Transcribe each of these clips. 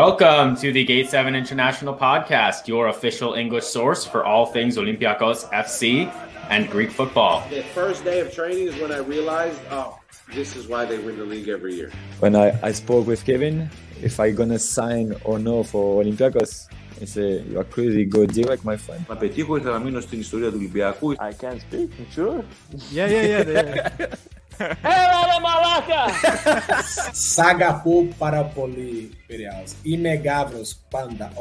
Welcome to the Gate 7 International Podcast, your official English source for all things Olympiacos FC and Greek football. The first day of training is when I realized, oh, this is why they win the league every year. When I, I spoke with Kevin, if I gonna sign or no for Olympiacos, he said, you are crazy, go direct, my friend. Να πετύχω ήρθα να μείνω στην ιστορία του Ολυμπιακού. I can speak, sure. Yeah, yeah, yeah. yeah. Para panda,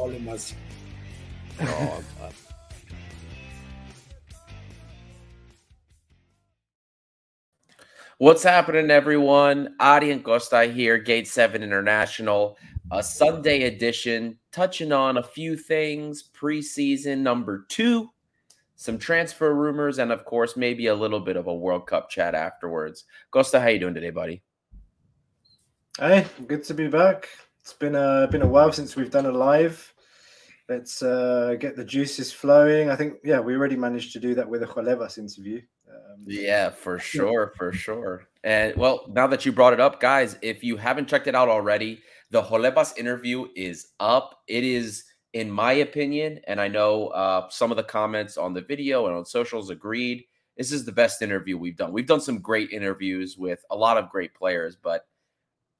What's happening, everyone? Adi and Costa here, Gate 7 International, a Sunday edition, touching on a few things, preseason number two some transfer rumors, and of course, maybe a little bit of a World Cup chat afterwards. Costa, how you doing today, buddy? Hey, good to be back. It's been a been a while since we've done a live. Let's uh, get the juices flowing. I think, yeah, we already managed to do that with a Cholevas interview. Um, Yeah, for sure, for sure. And well, now that you brought it up, guys, if you haven't checked it out already, the Holebas interview is up. It is, in my opinion, and I know uh, some of the comments on the video and on socials agreed. This is the best interview we've done. We've done some great interviews with a lot of great players, but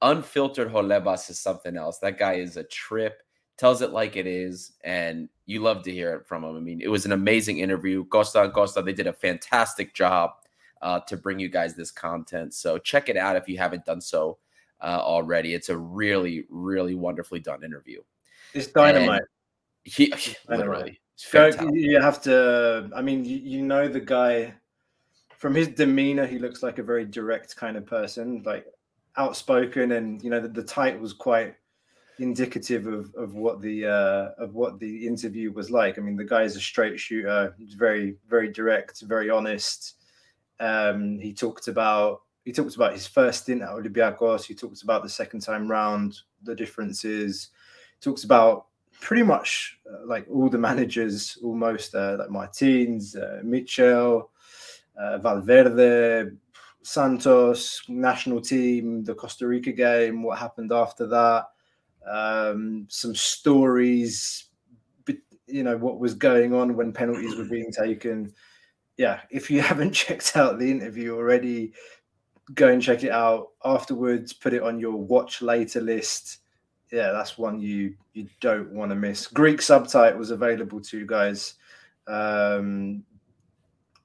unfiltered Holebas is something else. That guy is a trip, tells it like it is, and you love to hear it from him. I mean, it was an amazing interview. Costa and Costa, they did a fantastic job uh, to bring you guys this content. So check it out if you haven't done so uh, already. It's a really, really wonderfully done interview. it's dynamite. He, literally, you have to. I mean, you, you know the guy from his demeanor. He looks like a very direct kind of person, like outspoken, and you know the, the title was quite indicative of of what the uh, of what the interview was like. I mean, the guy is a straight shooter. He's very very direct, very honest. Um, he talked about he talked about his first stint at Olympiacos. He talked about the second time round, the differences. He Talks about pretty much uh, like all the managers, almost uh, like Martins, uh, Michel, uh, Valverde, Santos, national team, the Costa Rica game, what happened after that, um, some stories, you know, what was going on when penalties were being taken. Yeah, if you haven't checked out the interview already, go and check it out afterwards. Put it on your watch later list. Yeah, that's one you you don't want to miss. Greek subtitles available to you guys. Um,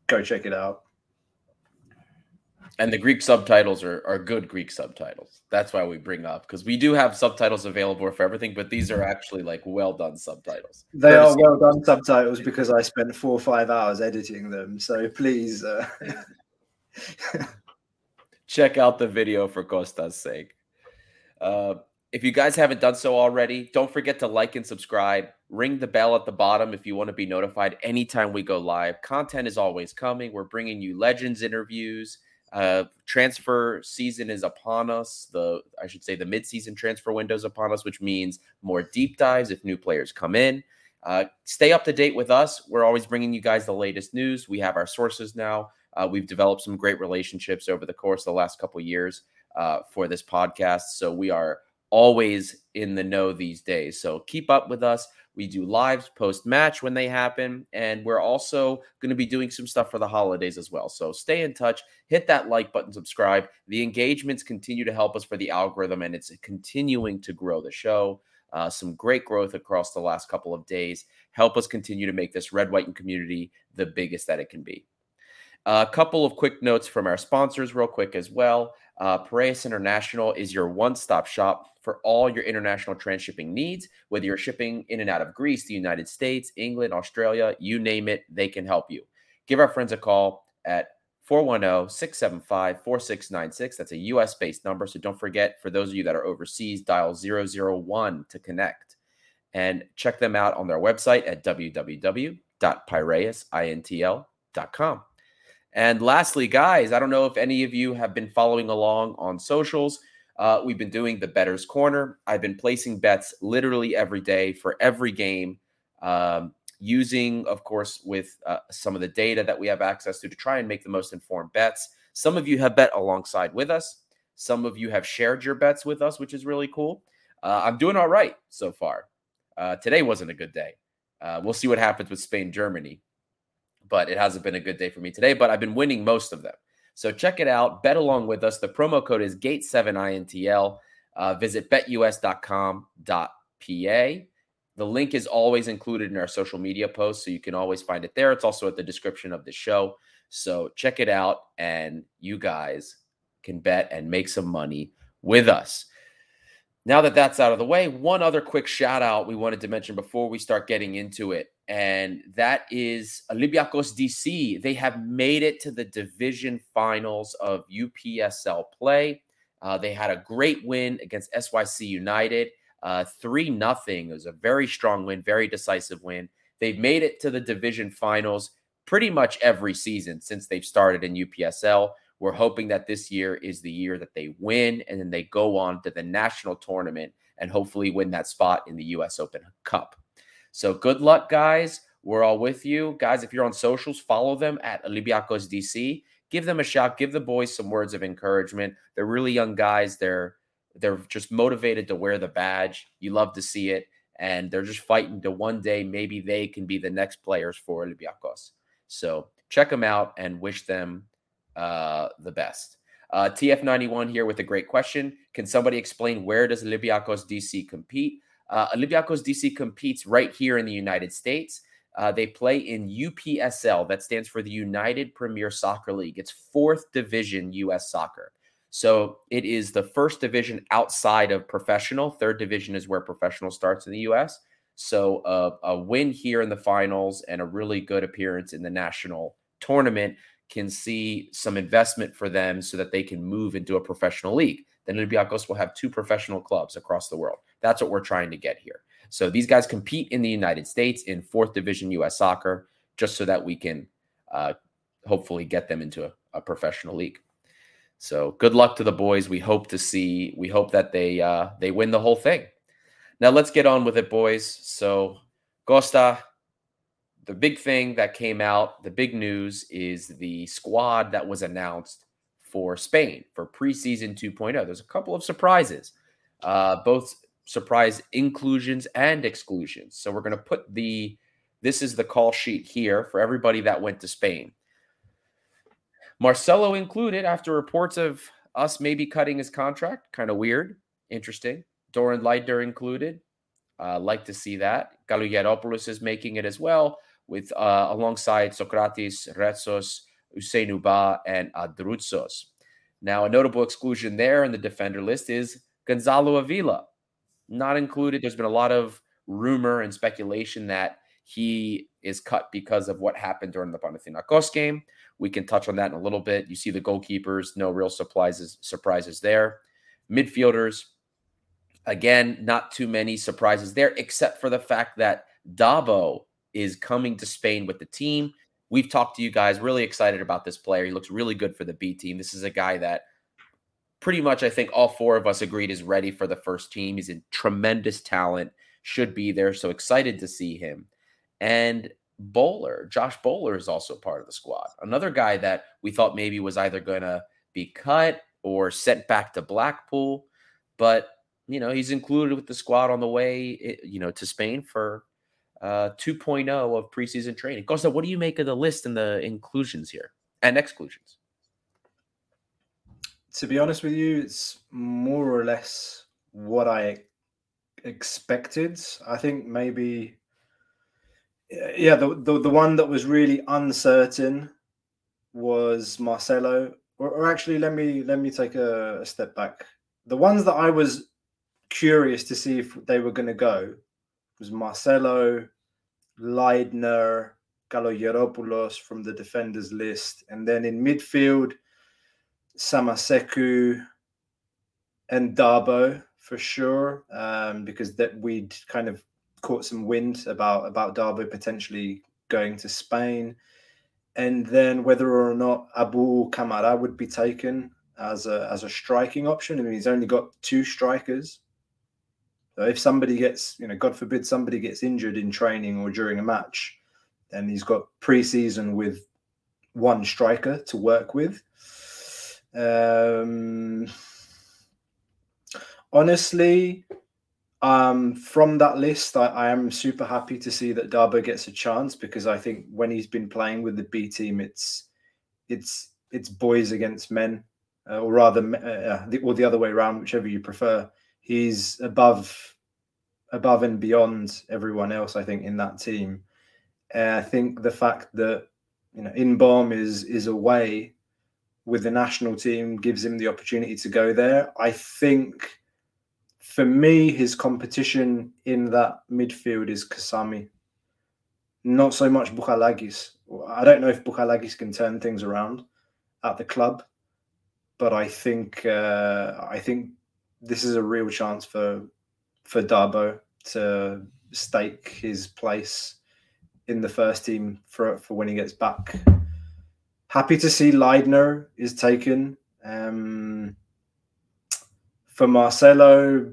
go check it out. And the Greek subtitles are, are good Greek subtitles. That's why we bring up because we do have subtitles available for everything, but these are actually like well done subtitles. They are well done subtitles because I spent four or five hours editing them. So please, uh, check out the video for Costa's sake. Uh, if you guys haven't done so already, don't forget to like and subscribe. Ring the bell at the bottom if you want to be notified anytime we go live. Content is always coming. We're bringing you legends interviews. Uh, transfer season is upon us. The I should say the midseason transfer window is upon us, which means more deep dives if new players come in. Uh, stay up to date with us. We're always bringing you guys the latest news. We have our sources now. Uh, we've developed some great relationships over the course of the last couple years uh, for this podcast. So we are always in the know these days. So keep up with us. We do lives post match when they happen. And we're also going to be doing some stuff for the holidays as well. So stay in touch, hit that like button, subscribe. The engagements continue to help us for the algorithm, and it's continuing to grow the show. Uh, some great growth across the last couple of days. Help us continue to make this red, white, and community the biggest that it can be. A couple of quick notes from our sponsors, real quick as well. Uh, Piraeus International is your one stop shop for all your international transshipping needs. Whether you're shipping in and out of Greece, the United States, England, Australia, you name it, they can help you. Give our friends a call at 410 675 4696. That's a US based number. So don't forget, for those of you that are overseas, dial 001 to connect and check them out on their website at www.piraeusintl.com. And lastly, guys, I don't know if any of you have been following along on socials. Uh, we've been doing the Better's Corner. I've been placing bets literally every day for every game, um, using, of course, with uh, some of the data that we have access to to try and make the most informed bets. Some of you have bet alongside with us. Some of you have shared your bets with us, which is really cool. Uh, I'm doing all right so far. Uh, today wasn't a good day. Uh, we'll see what happens with Spain, Germany, but it hasn't been a good day for me today. But I've been winning most of them. So check it out. Bet along with us. The promo code is Gate7INTL. Uh, visit betus.com.pa. The link is always included in our social media posts, so you can always find it there. It's also at the description of the show. So check it out, and you guys can bet and make some money with us. Now that that's out of the way, one other quick shout out we wanted to mention before we start getting into it, and that is Olympiacos DC. They have made it to the division finals of UPSL play. Uh, they had a great win against SYC United, uh, three nothing. It was a very strong win, very decisive win. They've made it to the division finals pretty much every season since they've started in UPSL. We're hoping that this year is the year that they win and then they go on to the national tournament and hopefully win that spot in the US Open Cup. So good luck, guys. We're all with you. Guys, if you're on socials, follow them at Olympiacos DC. Give them a shout. Give the boys some words of encouragement. They're really young guys. They're they're just motivated to wear the badge. You love to see it. And they're just fighting to one day maybe they can be the next players for Olympiacos. So check them out and wish them uh, the best. Uh, TF91 here with a great question. Can somebody explain where does Olympiacos DC compete? Uh, Olympiacos DC competes right here in the United States. Uh, they play in UPSL, that stands for the United Premier Soccer League. It's fourth division U.S. soccer. So it is the first division outside of professional. Third division is where professional starts in the U.S. So uh, a win here in the finals and a really good appearance in the national tournament can see some investment for them so that they can move into a professional league. Then Olympiacos will have two professional clubs across the world. That's what we're trying to get here. So these guys compete in the United States in fourth division U.S. soccer, just so that we can uh, hopefully get them into a, a, professional league. So good luck to the boys. We hope to see. We hope that they uh, they win the whole thing. Now let's get on with it, boys. So Costa, the big thing that came out, the big news is the squad that was announced for Spain for preseason 2.0. There's a couple of surprises, uh, both surprise inclusions and exclusions. So we're going to put the this is the call sheet here for everybody that went to Spain. Marcelo included after reports of us maybe cutting his contract. Kind of weird, interesting. Doron Leidner included. Uh, like to see that. Galou is making it as well with uh, alongside Socrates, Retsos, Ousseynou Ba, and Androutsos. Now, a notable exclusion there in the defender list is Gonzalo Avila, not included. There's been a lot of rumor and speculation that he is cut because of what happened during the Panathinaikos game. We can touch on that in a little bit. You see the goalkeepers, no real surprises surprises there. Midfielders, again, not too many surprises there, except for the fact that Dabo is coming to Spain with the team. We've talked to you guys, really excited about this player. He looks really good for the B team. This is a guy that pretty much, I think, all four of us agreed is ready for the first team. He's a tremendous talent, should be there. So excited to see him. And Bowler, Josh Bowler is also part of the squad. Another guy that we thought maybe was either going to be cut or sent back to Blackpool, but you know he's included with the squad on the way, eh, you know, to Spain for uh, 2.0 of preseason training. Costa, what do you make of the list and the inclusions here and exclusions? To be honest with you, it's more or less what I expected. I think maybe, yeah, the, the, the one that was really uncertain was Marcelo. Or, or actually, let me let me take a, a step back. The ones that I was curious to see if they were going to go was Marcelo, Leidner, Kalogeropoulos from the defenders list. And then in midfield, Samassekou and Dabo for sure, um, because that we'd kind of caught some wind about about Dabo potentially going to Spain. And then whether or not Abou Kamara would be taken as a as a striking option. I mean, he's only got two strikers so if somebody gets, you know, God forbid somebody gets injured in training or during a match, then he's got preseason with one striker to work with. Um, honestly, Um, from that list, I, I am super happy to see that Darbo gets a chance because I think when he's been playing with the B team, it's it's it's boys against men, uh, or rather, uh, the, or the other way around, whichever you prefer. He's above above and beyond everyone else. I think in that team. Uh, I think the fact that you know Inbeom is is away with the national team gives him the opportunity to go there. I think for me, his competition in that midfield is Kasami. Not so much Bouchalakis. I don't know if Bouchalakis can turn things around at the club, but I think uh, I think this is a real chance for for Dabo to stake his place in the first team for for when he gets back. Happy to see Leidner is taken. Um, for Marcelo,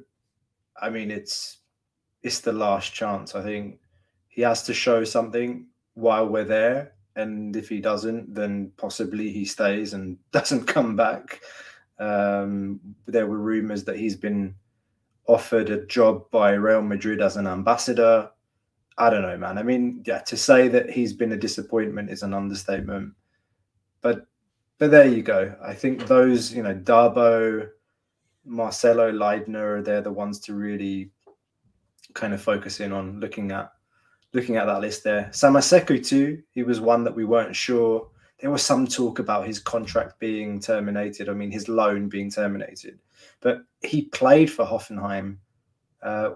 I mean it's it's the last chance. I think he has to show something while we're there, and if he doesn't, then possibly he stays and doesn't come back. Um, there were rumors that he's been offered a job by Real Madrid as an ambassador. I don't know, man. I mean, yeah, to say that he's been a disappointment is an understatement. But but there you go. I think those, you know, Dabo, Marcelo, Leidner, they're the ones to really kind of focus in on looking at looking at that list there. Samassekou too, he was one that we weren't sure. There was some talk about his contract being terminated. I mean, his loan being terminated, but he played for Hoffenheim, uh,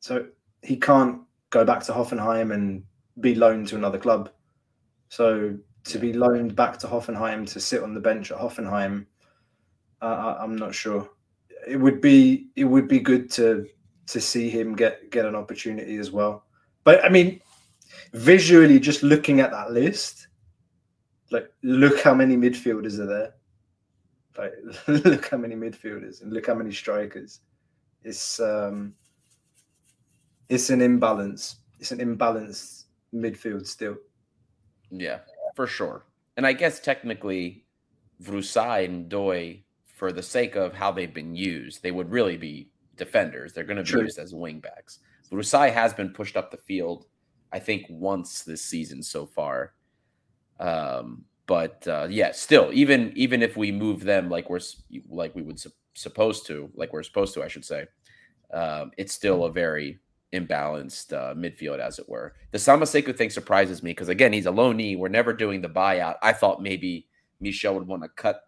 so he can't go back to Hoffenheim and be loaned to another club. So to be loaned back to Hoffenheim to sit on the bench at Hoffenheim, uh, I'm not sure. It would be it would be good to to see him get get an opportunity as well. But I mean, visually, just looking at that list, like look how many midfielders are there. Like look how many midfielders and look how many strikers. It's um, it's an imbalance. It's an imbalanced midfield still. Yeah, for sure. And I guess technically, Vrusai and Doi, for the sake of how they've been used, they would really be defenders. They're going to be True. used as wingbacks. Vrusai has been pushed up the field, I think, once this season so far. Um, but uh, yeah, still, even even if we move them like we're like we would sup- supposed to, like we're supposed to, I should say, um, it's still a very imbalanced uh, midfield, as it were. The Samassekou thing surprises me because again, he's a low knee. We're never doing the buyout. I thought maybe Michel would want to cut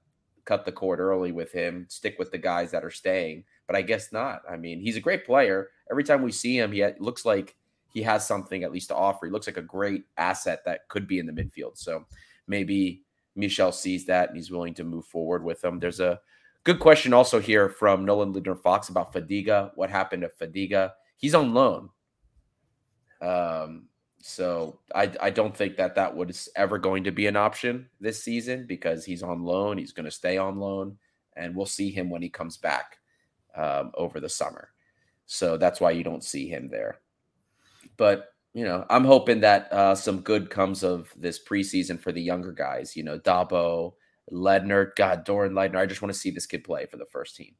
cut the cord early with him, stick with the guys that are staying, but I guess not. I mean, he's a great player. Every time we see him, he looks like he has something at least to offer. He looks like a great asset that could be in the midfield. So maybe Michel sees that and he's willing to move forward with him. There's a good question also here from Nolan Lidner Fox about Fadiga. What happened to Fadiga? He's on loan. Um, so I, I don't think that that was ever going to be an option this season because he's on loan. He's going to stay on loan, and we'll see him when he comes back um, over the summer. So that's why you don't see him there. But you know, I'm hoping that uh, some good comes of this preseason for the younger guys. You know, Dabo, Leidner, God, Doron Leidner. I just want to see this kid play for the first team.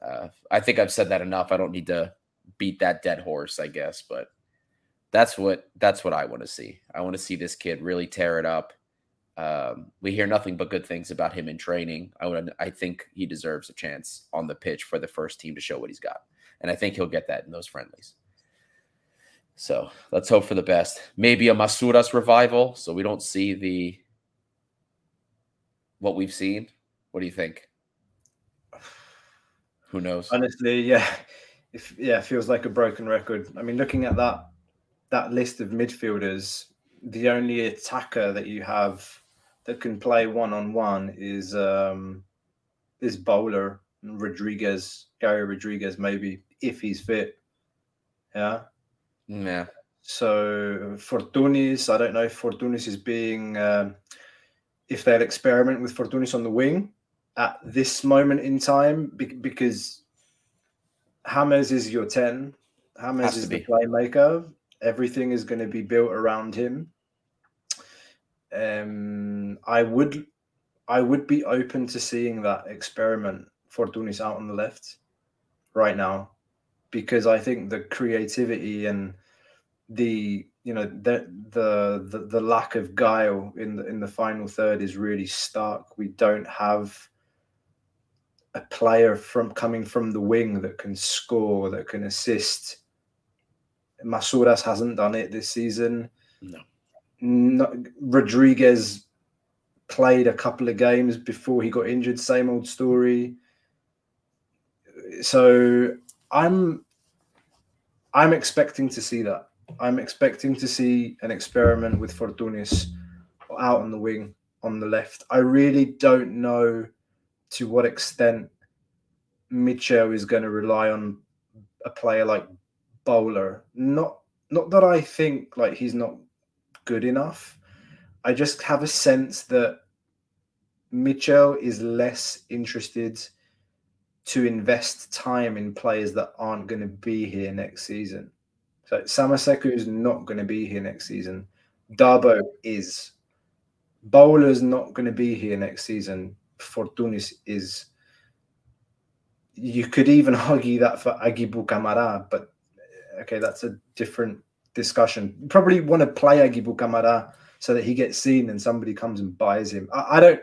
Uh, I think I've said that enough. I don't need to beat that dead horse, I guess, but that's what that's what I want to see. I want to see this kid really tear it up. Um, we hear nothing but good things about him in training. I would, I think he deserves a chance on the pitch for the first team to show what he's got, and I think he'll get that in those friendlies. So let's hope for the best. Maybe a Masouras revival, so we don't see the what we've seen. What do you think? Who knows? Honestly, yeah, if yeah, feels like a broken record. I mean, looking at that that list of midfielders, the only attacker that you have that can play one on one is um is Bowler Rodriguez, Garry Rodrigues, maybe if he's fit. Yeah. Yeah. So Fortounis, I don't know if Fortounis is being um, if they'll experiment with Fortounis on the wing at this moment in time be- because Hammers is your 10. Hammers is the be. playmaker. Everything is going to be built around him. Um, I would I would be open to seeing that experiment Fortounis out on the left right now. because I think the creativity and the you know the the the, the lack of guile in the in the final third is really stark. We don't have a player from coming from the wing that can score, that can assist. Masouras hasn't done it this season. No. no. Rodriguez played a couple of games before he got injured. Same old story. So I'm I'm expecting to see that. I'm expecting to see an experiment with Fortounis out on the wing on the left. I really don't know to what extent Michel is going to rely on a player like Bowler. Not not that I think like he's not good enough. I just have a sense that Michel is less interested to invest time in players that aren't going to be here next season. So Samassekou is not going to be here next season. Darbo is. Bowler's not going to be here next season. Fortounis is. You could even argue that for Agibou Camara, but uh, okay, that's a different discussion. You probably want to play Agibou Camara so that he gets seen and somebody comes and buys him. I, I don't.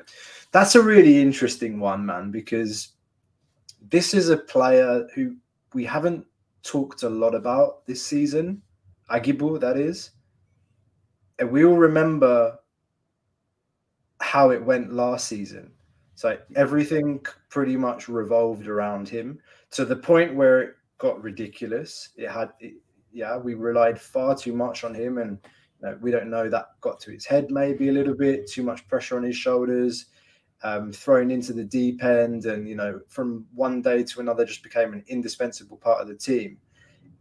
That's a really interesting one, man, because this is a player who we haven't talked a lot about this season. Agibou, that is. And we all remember how it went last season. So everything pretty much revolved around him to the point where it got ridiculous. It had, it, yeah, we relied far too much on him, and you know, we don't know that got to his head maybe a little bit. Too much pressure on his shoulders um, thrown into the deep end, and you know, from one day to another, just became an indispensable part of the team.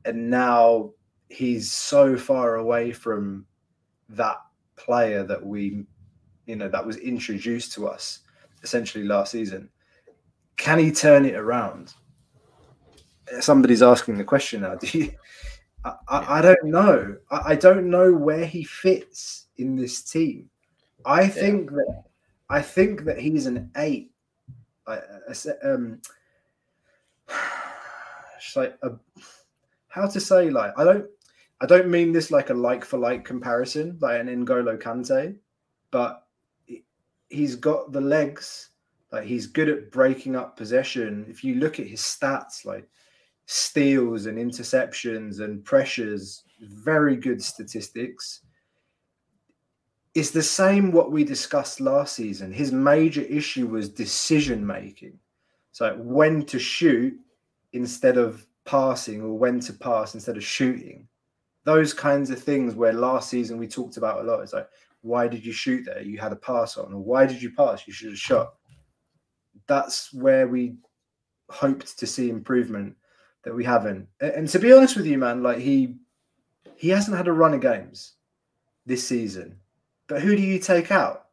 And now he's so far away from that player that we, you know, that was introduced to us essentially last season. Can he turn it around? Somebody's asking the question now. Do you? I, I, I don't know. I, I, don't know where he fits in this team. I think yeah. that I think that he's an eight. I, um, like a, how to say like I don't I don't mean this like a like for like comparison like an N'Golo Kante, but he's got the legs. Like he's good at breaking up possession. If you look at his stats, like steals and interceptions and pressures, very good statistics it's the same what we discussed last season. His major issue was decision making. So when to shoot instead of passing or when to pass instead of shooting. Those kinds of things where last season we talked about a lot. It's like, why did you shoot there? You had a pass on, or why did you pass? You should have shot. That's where we hoped to see improvement that we haven't. And to be honest with you, man, like he he hasn't had a run of games this season but who do you take out?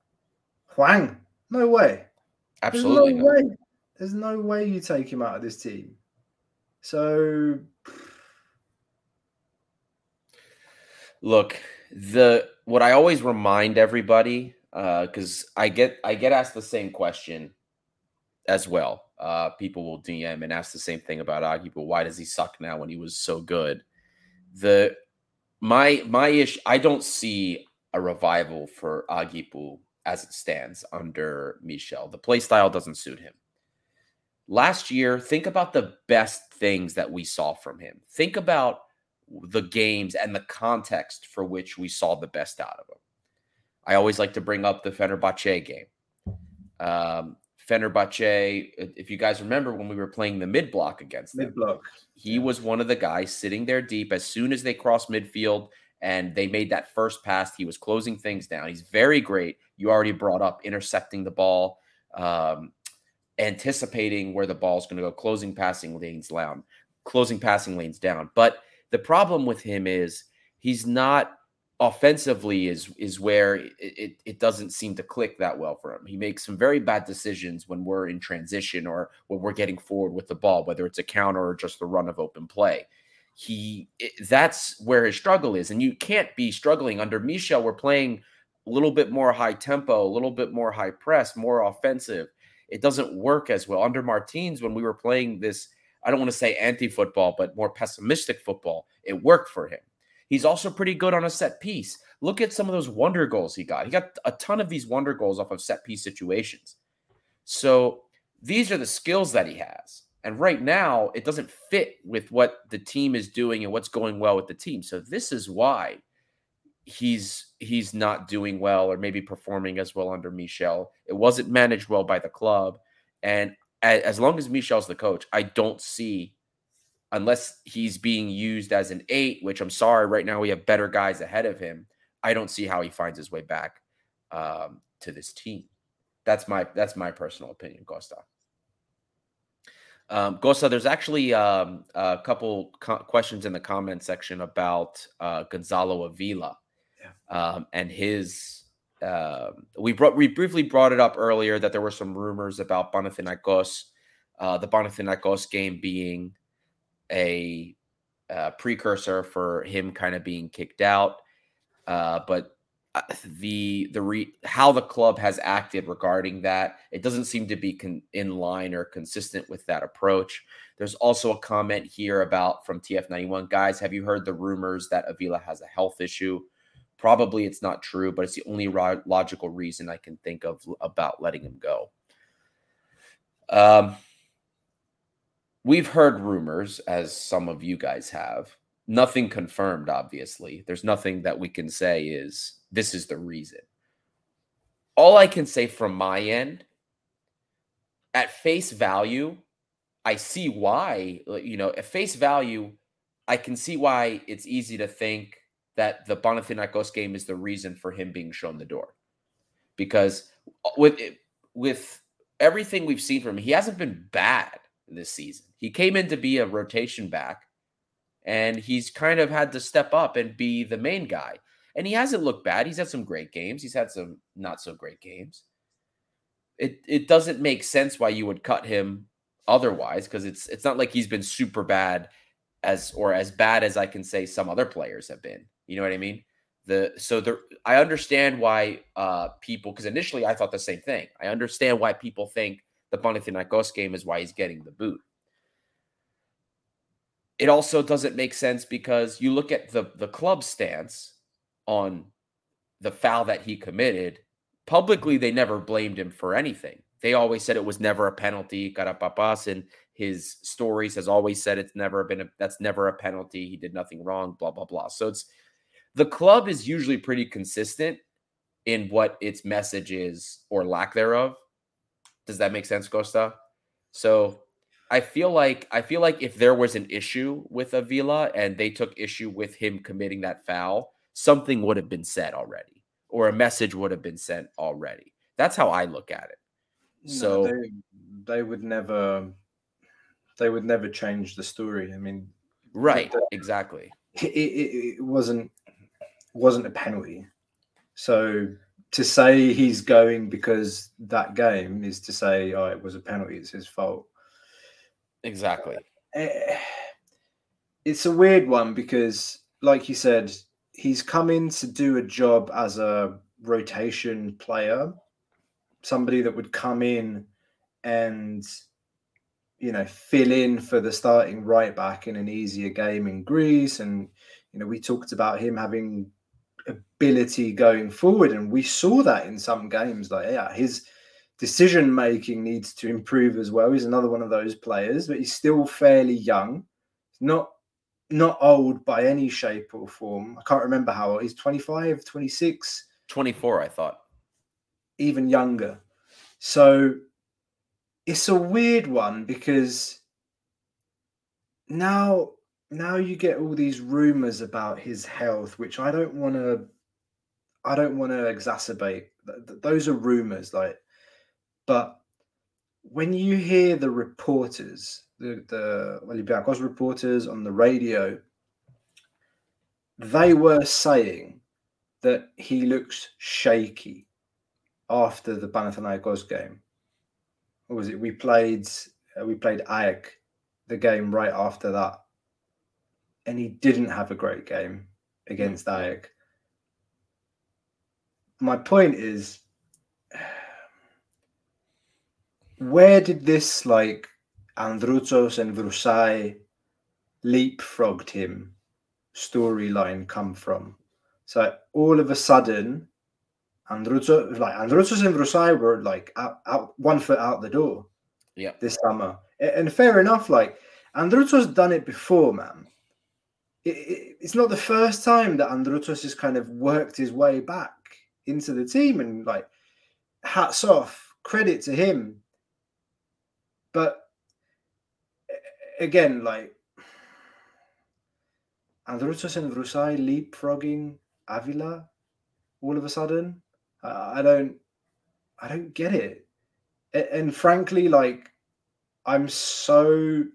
Huang? No way. Absolutely. There's no way. There's no way you take him out of this team. So look, the what I always remind everybody, uh, because uh, I get I get asked the same question as well. Uh, people will DM and ask the same thing about Aggie, but why does he suck now when he was so good? The my my ish I don't see a revival for Agibou as it stands under Michel. The play style doesn't suit him. Last year, think about the best things that we saw from him. Think about the games and the context for which we saw the best out of them. I always like to bring up the Fenerbahce game. Um, Fenerbahce, if you guys remember when we were playing the mid block against mid block, he was one of the guys sitting there deep. As soon as they crossed midfield, and they made that first pass. He was closing things down. He's very great. You already brought up intercepting the ball, um, anticipating where the ball is going to go, closing passing lanes down, closing passing lanes down. But the problem with him is he's not offensively is is where it, it, it doesn't seem to click that well for him. He makes some very bad decisions when we're in transition or when we're getting forward with the ball, whether it's a counter or just the run of open play he that's where his struggle is. And you can't be struggling under Michel. We're playing a little bit more high tempo, a little bit more high press, more offensive. It doesn't work as well under Martins when we were playing this I don't want to say anti football, but more pessimistic football, it worked for him. He's also pretty good on a set piece. Look at some of those wonder goals he got. He got a ton of these wonder goals off of set piece situations. So these are the skills that he has. And right now, it doesn't fit with what the team is doing and what's going well with the team. So this is why he's he's not doing well or maybe performing as well under Michel. It wasn't managed well by the club. And as long as Michel's the coach, I don't see unless he's being used as an eight, which I'm sorry, right now we have better guys ahead of him. I don't see how he finds his way back um, to this team. That's my that's my personal opinion, Costa. Um, Gosa, there's actually um, a couple co- questions in the comment section about uh, Gonzalo Avila yeah. um, and his. Uh, we brought we briefly brought it up earlier that there were some rumors about Panathinaikos, uh, the Panathinaikos game being a uh, precursor for him kind of being kicked out. Uh, but uh, the the re, how the club has acted regarding that it doesn't seem to be con, in line or consistent with that approach there's also a comment here about from tf91 guys have you heard the rumors that avila has a health issue probably it's not true but it's the only ro- logical reason i can think of about letting him go. Um we've heard rumors as some of you guys have. Nothing confirmed obviously. There's nothing that we can say is this is the reason. All I can say from my end, at face value, I see why, you know, at face value, I can see why it's easy to think that the Panathinaikos game is the reason for him being shown the door. Because with with everything we've seen from him, he hasn't been bad this season. He came in to be a rotation back, and he's kind of had to step up and be the main guy. And he hasn't looked bad. He's had some great games. He's had some not so great games. It it doesn't make sense why you would cut him otherwise because it's it's not like he's been super bad as or as bad as I can say some other players have been. You know what I mean? The so the I understand why uh people because initially I thought the same thing. I understand why people think the Panathinaikos game is why he's getting the boot. It also doesn't make sense because you look at the the club stance on the foul that he committed, publicly they never blamed him for anything. They always said it was never a penalty. Karapapas and his stories has always said it's never been a that's never a penalty. He did nothing wrong, blah blah blah. So it's the club is usually pretty consistent in what its message is or lack thereof. Does that make sense, Costa? So I feel like I feel like if there was an issue with Avila and they took issue with him committing that foul, something would have been said already or a message would have been sent already. That's how I look at it. No, so they, they, would never they would never change the story. I mean, right, the, exactly. It, it, it wasn't wasn't a penalty. So to say he's going because that game is to say, oh, it was a penalty, it's his fault. Exactly. Uh, it's a weird one because, like you said, he's come in to do a job as a rotation player, somebody that would come in and you know fill in for the starting right back in an easier game in Greece and you know we talked about him having ability going forward and we saw that in some games like yeah his decision making needs to improve as well he's another one of those players but he's still fairly young not not old by any shape or form. I can't remember how old. He's 25, 26. 24, I thought. Even younger. So it's a weird one because now now you get all these rumors about his health which I don't want to I don't want to exacerbate. Those are rumors like but when you hear the reporters the, the Olympiacos reporters on the radio, they were saying that he looks shaky after the Panathinaikos game. What was it? We played uh, we played AEK the game right after that, and he didn't have a great game against mm. AEK. My point is, where did this like Androutsos and Vrusai leapfrogged him storyline come from. So all of a sudden, Androutsos like Androutsos and Vrusai were like out, out one foot out the door Yeah. this summer. And fair enough, like Androutsos done it before, man. It, it- it's not the first time that Androutsos has kind of worked his way back into the team, and like hats off, credit to him. But again, like Androutsos and Vrusai leapfrogging Avila all of a sudden. I don't, I don't get it. A- And frankly, like I'm so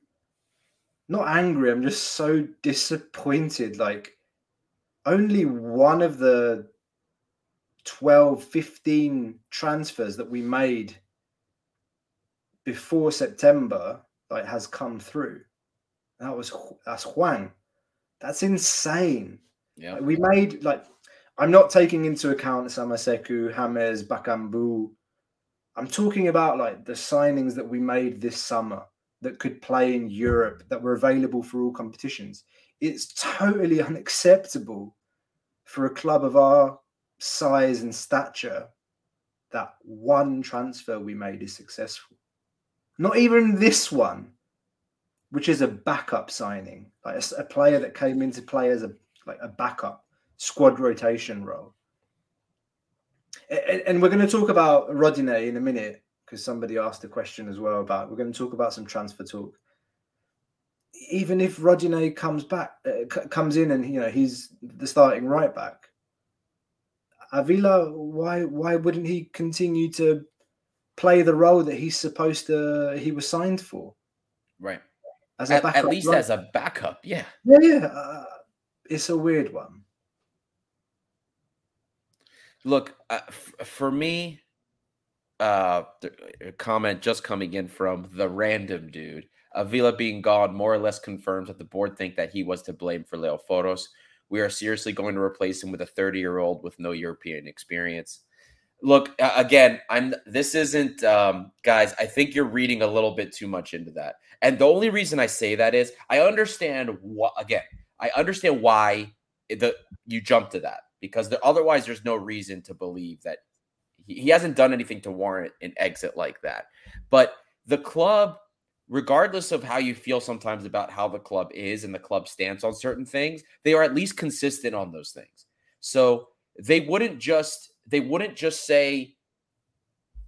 not angry, I'm just so disappointed. Like only one of the 12, 15 transfers that we made before September like has come through. That was that's Huang. That's insane. Yeah. Like, we made like I'm not taking into account Samassekou, James, Bakambu. I'm talking about like the signings that we made this summer that could play in Europe that were available for all competitions. It's totally unacceptable for a club of our size and stature that one transfer we made is successful. Not even this one, which is a backup signing, like a, a player that came into play as a like a backup squad rotation role. A- a- And, we're going to talk about Rodinei in a minute because somebody asked a question as well about. We're going to talk about some transfer talk. Even if Rodinei comes back, uh, c- comes in, and you know he's the starting right back. Avila, why why wouldn't he continue to play the role that he's supposed to? He was signed for Right. as a At, backup. at least right as a backup. Yeah. yeah, yeah. Uh, it's a weird one. Look, uh, f- for me, uh, a comment just coming in from the random dude. Avila being gone more or less confirms that the board think that he was to blame for Leo Photos. We are seriously going to replace him with a 30 year old with no European experience. Look, again, I'm. This isn't, um, guys. I think you're reading a little bit too much into that. And the only reason I say that is I understand what. Again, I understand why the you jump to that because otherwise there's no reason to believe that he, hasn't done anything to warrant an exit like that. But the club, regardless of how you feel sometimes about how the club is and the club stance on certain things, they are at least consistent on those things. So they wouldn't just they wouldn't just say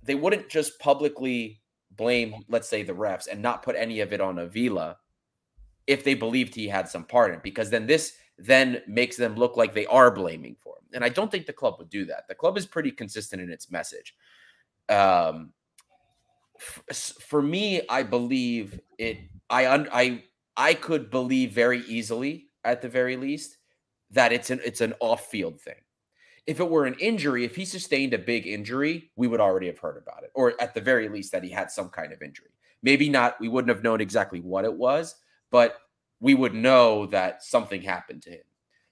they wouldn't just publicly blame, let's say, the refs and not put any of it on Avila if they believed he had some part in it, because then this then makes them look like they are blaming for him. And I don't think the club would do that. The club is pretty consistent in its message. Um, f- for me, I believe it. I un, I I could believe very easily, at the very least, that it's an it's an off field thing. If it were an injury, if he sustained a big injury, we would already have heard about it, or at the very least that he had some kind of injury. Maybe not. We wouldn't have known exactly what it was, but we would know that something happened to him.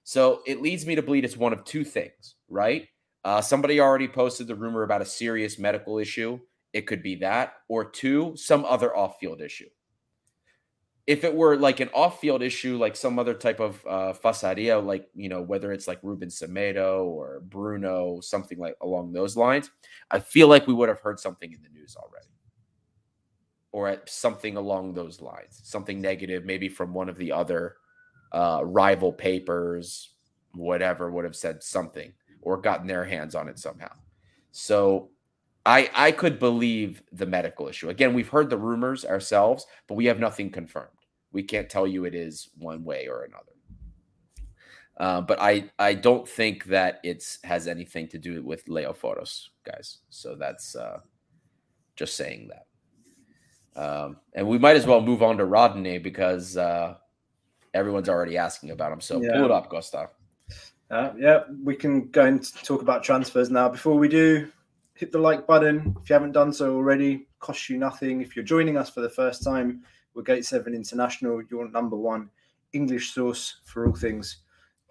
So it leads me to believe it's one of two things, right? Uh, somebody already posted the rumor about a serious medical issue. It could be that, or two, some other off field issue. If it were like an off field issue, like some other type of uh, like, you know, whether it's like Ruben Semedo or Bruno, something like along those lines, I feel like we would have heard something in the news already or at something along those lines, something negative, maybe from one of the other uh, rival papers, whatever, would have said something or gotten their hands on it somehow. So I I could believe the medical issue. Again, we've heard the rumors ourselves, but we have nothing confirmed. We can't tell you it is one way or another. Uh, but I I don't think that it's has anything to do with Leo Photos, guys. So that's uh, just saying that. Um, and we might as well move on to Rodinei because uh, everyone's already asking about him. So Yeah. pull it up, Gustav. Uh, yeah, we can go and talk about transfers now. Before we do, hit the like button if you haven't done so already. Costs you nothing. If you're joining us for the first time, we're Gate Seven International, your number one English source for all things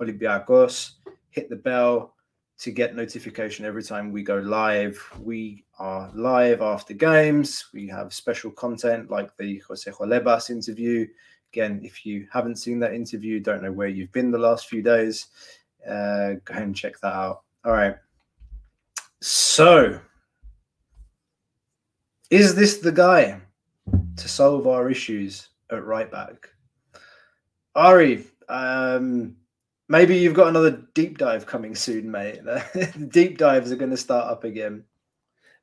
Olympiacos. Hit the bell, to get notification every time we go live. We are live after games. We have special content like the Jose Lebas interview. Again, if you haven't seen that interview, don't know where you've been the last few days, uh, go ahead and check that out. All right. So, is this the guy to solve our issues at right back? Ari, um, maybe you've got another deep dive coming soon, mate. deep dives are going to start up again.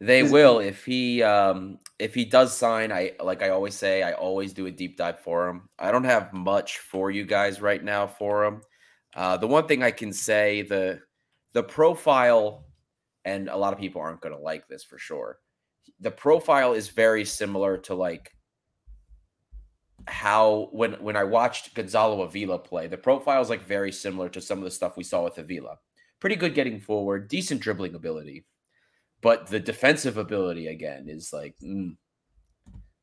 They will if he um if he does sign. I like I always say, I always do a deep dive for him. I don't have much for you guys right now for him. Uh, the one thing I can say the the profile, and a lot of people aren't going to like this for sure. The profile is very similar to like how when when I watched Gonzalo Avila play, the profile is like very similar to some of the stuff we saw with Avila. Pretty good getting forward, decent dribbling ability, but the defensive ability again is like, mm,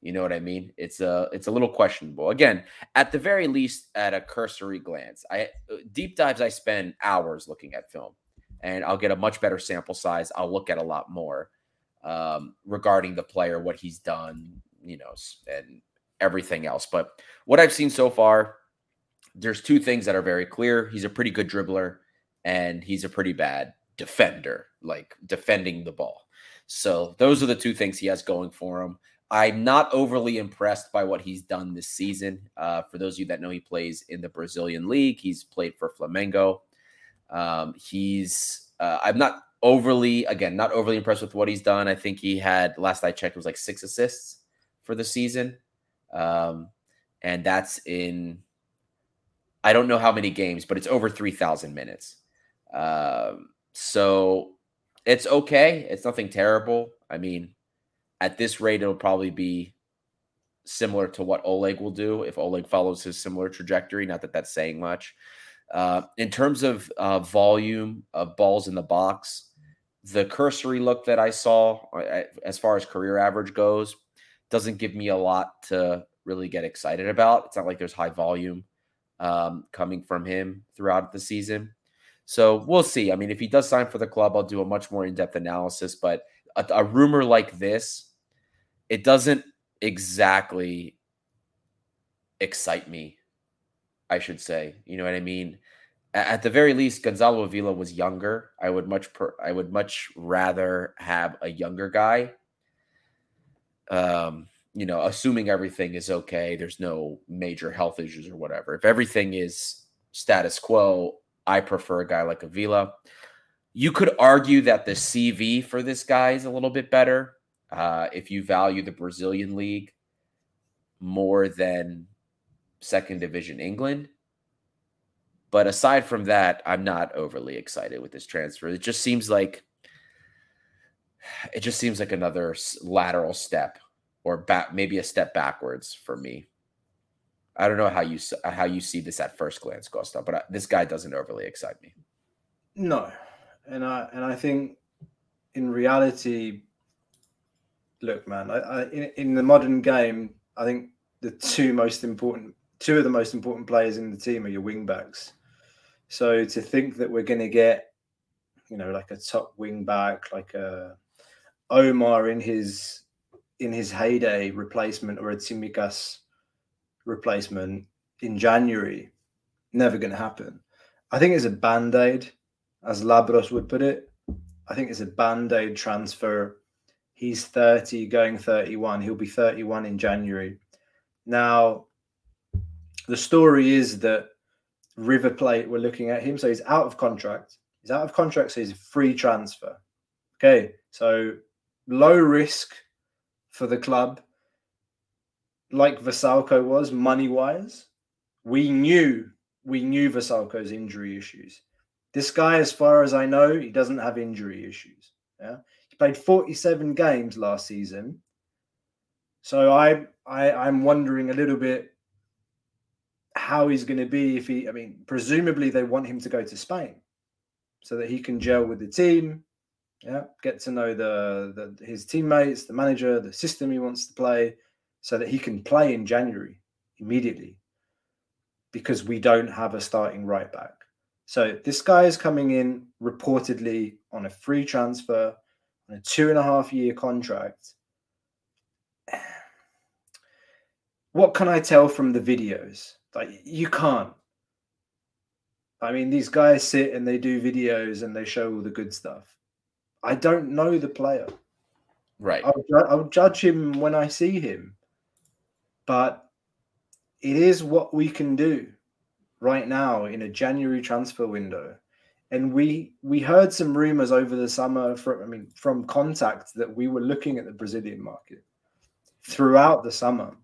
you know what I mean? It's a it's a little questionable. Again, at the very least, at a cursory glance, I deep dives I spend hours looking at film, and I'll get a much better sample size. I'll look at a lot more um, regarding the player, what he's done, you know, and everything else. But what I've seen so far, there's two things that are very clear. He's a pretty good dribbler, and he's a pretty bad defender, like defending the ball. So those are the two things he has going for him. I'm not overly impressed by what he's done this season. Uh, for those of you that know, he plays in the Brazilian league. He's played for Flamengo. Um, he's uh, I'm not overly again not overly impressed with what he's done. I think he had last I checked it was like six assists for the season, um, and that's in I don't know how many games, but it's over three thousand minutes. Um, so it's okay. It's nothing terrible. I mean, at this rate, it'll probably be similar to what Oleg will do if Oleg follows his similar trajectory. Not that that's saying much. Uh, in terms of uh, volume of balls in the box, the cursory look that I saw, uh, as far as career average goes, doesn't give me a lot to really get excited about. It's not like there's high volume um, coming from him throughout the season. So we'll see. I mean, if he does sign for the club, I'll do a much more in depth analysis. But a, a rumor like this, it doesn't exactly excite me, I should say. You know what I mean? At the very least, Gonzalo Avila was younger. I would much per, I would much rather have a younger guy. Um, you know, assuming everything is okay, there's no major health issues or whatever. If everything is status quo, I prefer a guy like Avila. You could argue that the CV for this guy is a little bit better uh, if you value the Brazilian league more than second division England. But aside from that, I'm not overly excited with this transfer. It just seems like it just seems like another lateral step or back maybe a step backwards for me. I don't know how you how you see this at first glance, Costa, but I, this guy doesn't overly excite me. No, and I and I think in reality, look, man, I, I in, in the modern game, I think the two most important, two of the most important players in the team are your wing backs. So to think that we're going to get, you know, like a top wing back, like a Omar in his in his heyday replacement or a Tsimikas replacement in January, never going to happen. I think it's a band aid, as Labros would put it. I think it's a band aid transfer. He's 30, going 31. He'll be 31 in January. Now, the story is that River Plate were looking at him. So he's out of contract. He's out of contract, so he's a free transfer. Okay. So low risk for the club, like Vrsaljko was money wise. We knew we knew Vrsaljko's injury issues. This guy, as far as I know, he doesn't have injury issues. Yeah, he played 47 games last season. So I, I I'm wondering a little bit how he's going to be if he. I mean, presumably they want him to go to Spain so that he can gel with the team. Yeah, get to know the, the his teammates, the manager, the system he wants to play, so that he can play in January immediately because we don't have a starting right back. So this guy is coming in reportedly on a free transfer on a two and a half year contract. What can I tell from the videos? Like you can't. I mean, these guys sit and they do videos and they show all the good stuff. I don't know the player. Right. I'll, ju- I'll judge him when I see him. But it is what we can do right now in a January transfer window. And we we heard some rumors over the summer from I mean from contact that we were looking at the Brazilian market throughout the summer.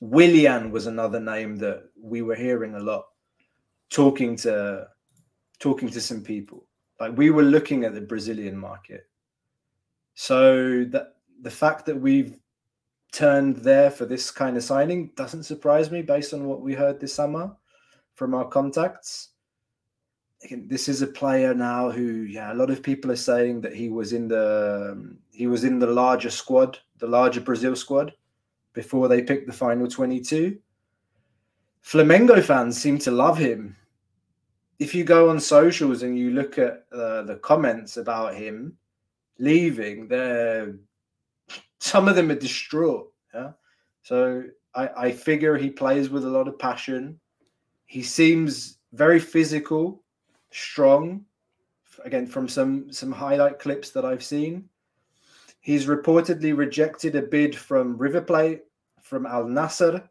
Willian was another name that we were hearing a lot talking to talking to some people. Like we were looking at the Brazilian market. So that the fact that we've turned there for this kind of signing doesn't surprise me based on what we heard this summer from our contacts. Again, this is a player now who, yeah, a lot of people are saying that he was in the um, he was in the larger squad, the larger Brazil squad, before they picked the final twenty-two. Flamengo fans seem to love him. If you go on socials and you look at uh, the comments about him leaving, some of them are distraught. Yeah. So I, I figure he plays with a lot of passion. He seems very physical, strong. Again, from some some highlight clips that I've seen. He's reportedly rejected a bid from River Plate, from Al Nassr.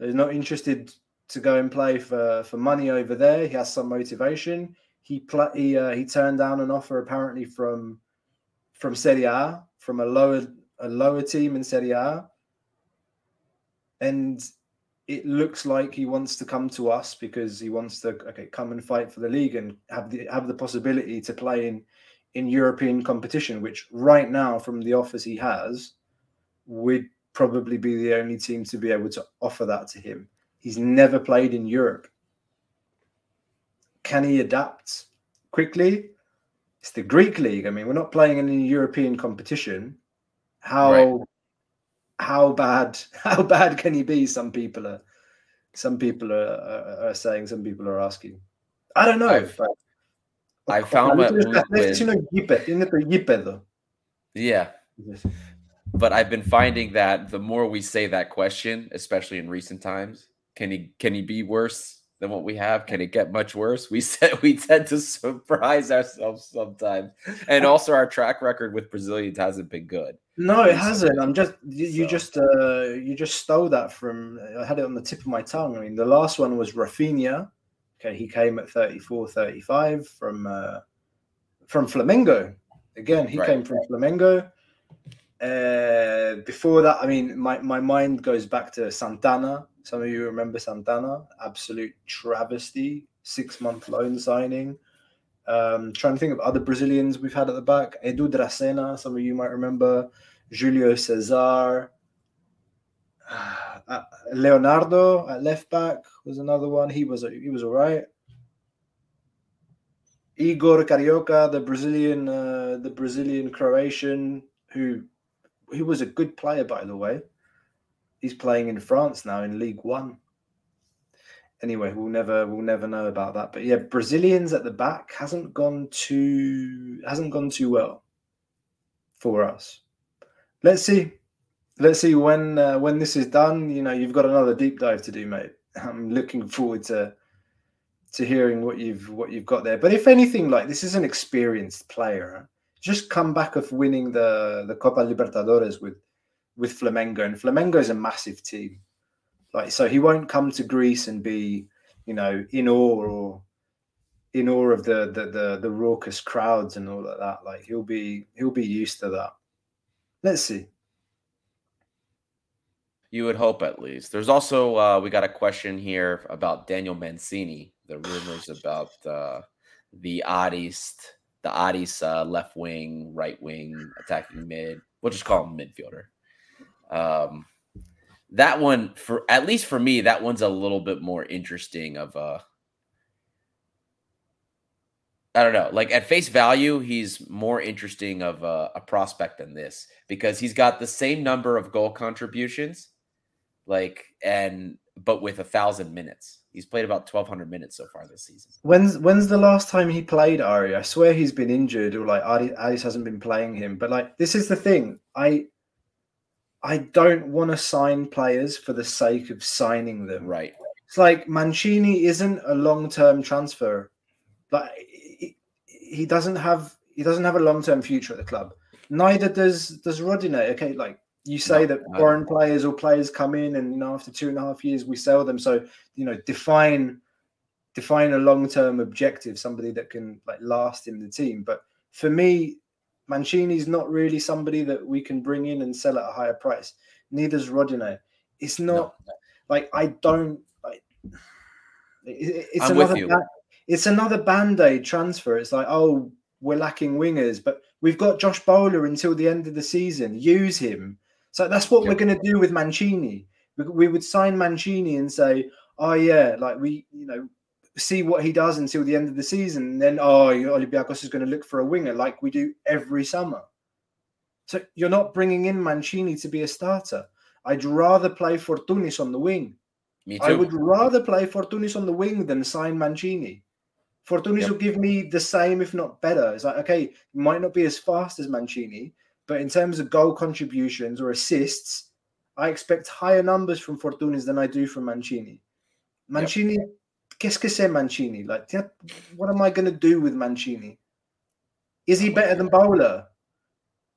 He's not interested to go and play for, for money over there. He has some motivation. He pl- he uh, he turned down an offer apparently from from Serie A, from a lower a lower team in Serie A. And it looks like he wants to come to us because he wants to okay come and fight for the league and have the have the possibility to play in in European competition, which right now from the offers he has would probably be the only team to be able to offer that to him. He's never played in Europe. Can he adapt quickly? It's the Greek league. I mean, we're not playing in any European competition. How Right. how bad how bad can he be? Some people are some people are, are, are saying. Some people are asking. I don't know. I've- but- I found what with- es uno gipe, tiene tu gipedo. Yeah. But I've been finding that the more we say that question, especially in recent times, can he can he be worse than what we have? Can it get much worse? We said we tend to surprise ourselves sometimes. And also our track record with Brazilians hasn't been good. No, it hasn't. I'm just you, you So- just uh you just stole that from I had it on the tip of my tongue. I mean, the last one was Rafinha. Okay, he came at 34, 35 from uh from Flamengo. Again, he Right. came from Flamengo. Uh before that, I mean, my, my mind goes back to Santana. Some of you remember Santana, absolute travesty, six month loan signing. Um, trying to think of other Brazilians we've had at the back. Edu Dracena, some of you might remember. Julio Cesar. Uh, Leonardo at left back was another one. He was he was all right. Igor Carioca, the Brazilian, uh, the Brazilian Croatian, who who was a good player by the way. He's playing in France now in League One. Anyway, we'll never we'll never know about that. But yeah, Brazilians at the back hasn't gone too hasn't gone too well for us. Let's see. Let's see when uh, when this is done. You know, you've got another deep dive to do, mate. I'm looking forward to to hearing what you've what you've got there. But if anything, like this is an experienced player. Just come back of winning the the Copa Libertadores with with Flamengo, and Flamengo is a massive team. Like so, he won't come to Greece and be, you know, in awe or in awe of the the the, the raucous crowds and all of that. Like he'll be he'll be used to that. Let's see. You would hope at least. There's also uh, we got a question here about Daniel Mancini. The rumors about uh, the Aris, the Aris uh, left wing, right wing, attacking mid. We'll just call him midfielder. Um, that one for at least for me, that one's a little bit more interesting. Of uh, I don't know. Like at face value, he's more interesting of a, a prospect than this because he's got the same number of goal contributions, like and but with a thousand minutes. He's played about 1,200 minutes so far this season. When's when's the last time he played Ari? I swear he's been injured or like Ari, hasn't been playing him. But like this is the thing. I I don't want to sign players for the sake of signing them. Right. It's like Mancini isn't a long term transfer. Like he, he doesn't have he doesn't have a long term future at the club. Neither does does Rodinei. Okay, like you say No, that no. foreign players or players come in and you know after two and a half years we sell them. So you know define define a long term objective, somebody that can like last in the team. But for me, Mancini's not really somebody that we can bring in and sell at a higher price. Neither's Rodinei. It's not like I don't like. it- it's I'm with another. you. ba- it's another band aid transfer. It's like, oh, we're lacking wingers, but we've got Josh Bowler until the end of the season. Use him. So that's what we're going to do with Mancini. We, we would sign Mancini and say, oh yeah, like we, you know, see what he does until the end of the season. And then, oh, Olympiacos is going to look for a winger like we do every summer. So you're not bringing in Mancini to be a starter. I'd rather play Fortounis on the wing. Me too. I would rather play Fortounis on the wing than sign Mancini. Fortounis Yep. will give me the same, if not better. It's like, okay, might not be as fast as Mancini, but in terms of goal contributions or assists, I expect higher numbers from Fortounis than I do from Mancini. Mancini, qu'est-ce que c'est Mancini? Like, what am I going to do with Mancini? Is he better than Bowler?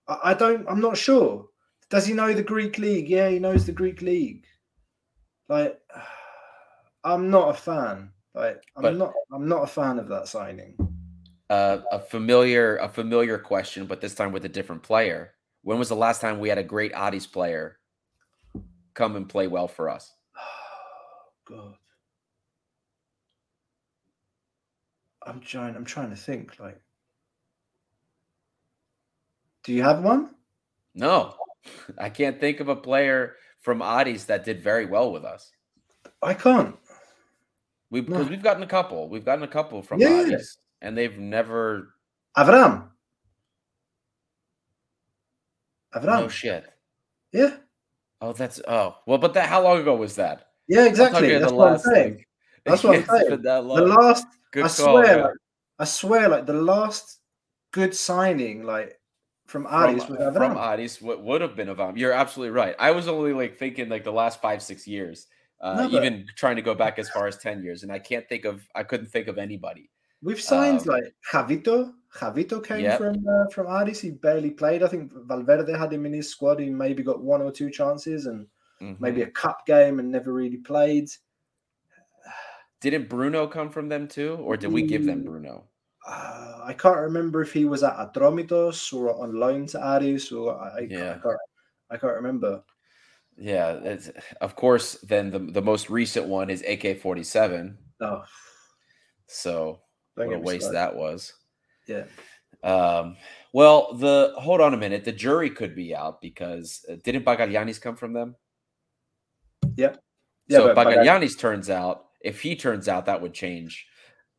I, I don't, I'm not sure. Does he know the Greek league? Yeah, he knows the Greek league. Like, I'm not a fan. Like, I'm But- not. I'm not a fan of that signing. Uh, a familiar a familiar question, but this time with a different player. When was the last time we had a great Aris player come and play well for us? Oh, God, I'm trying. I'm trying to think. Like, do you have one? No, I can't think of a player from Aris that did very well with us. I can't. We because No. we've gotten a couple. We've gotten a couple from Yeah. Aris, and they've never. Avram. Avram. No shit. yeah. Oh, that's oh well, but that how long ago was that? Yeah. Exactly. That's the what I'm last, saying. like- That's what I'm saying. The last. Good I call, swear. Like, I swear. Like the last good signing, like from from, was from Avram. Aris what would have been Avam. You're absolutely right. I was only like thinking like the last five, six years, uh, No, even trying to go back as far as 10 years. And I can't think of, I couldn't think of anybody. We've signed Um, like Javito. Javito came Yep. from uh, from Aris. He barely played. I think Valverde had him in his squad. He maybe got one or two chances and maybe Mhm. a cup game and never really played. Didn't Bruno come from them too? Or did we give them Mm. Bruno? Uh, I can't remember if he was at Atromitos or on loan to Aris or I, I, Yeah. can't, I, can't, I can't remember. Yeah. It's, of course, then the, the most recent one is AK 47. No, So don't what a waste started. that was. Yeah. Um, well, the hold on a minute. The jury could be out because uh, didn't Bagagliani's come from them? Yeah, so if but Baga- Bagagliani's turns out, if he turns out, that would change.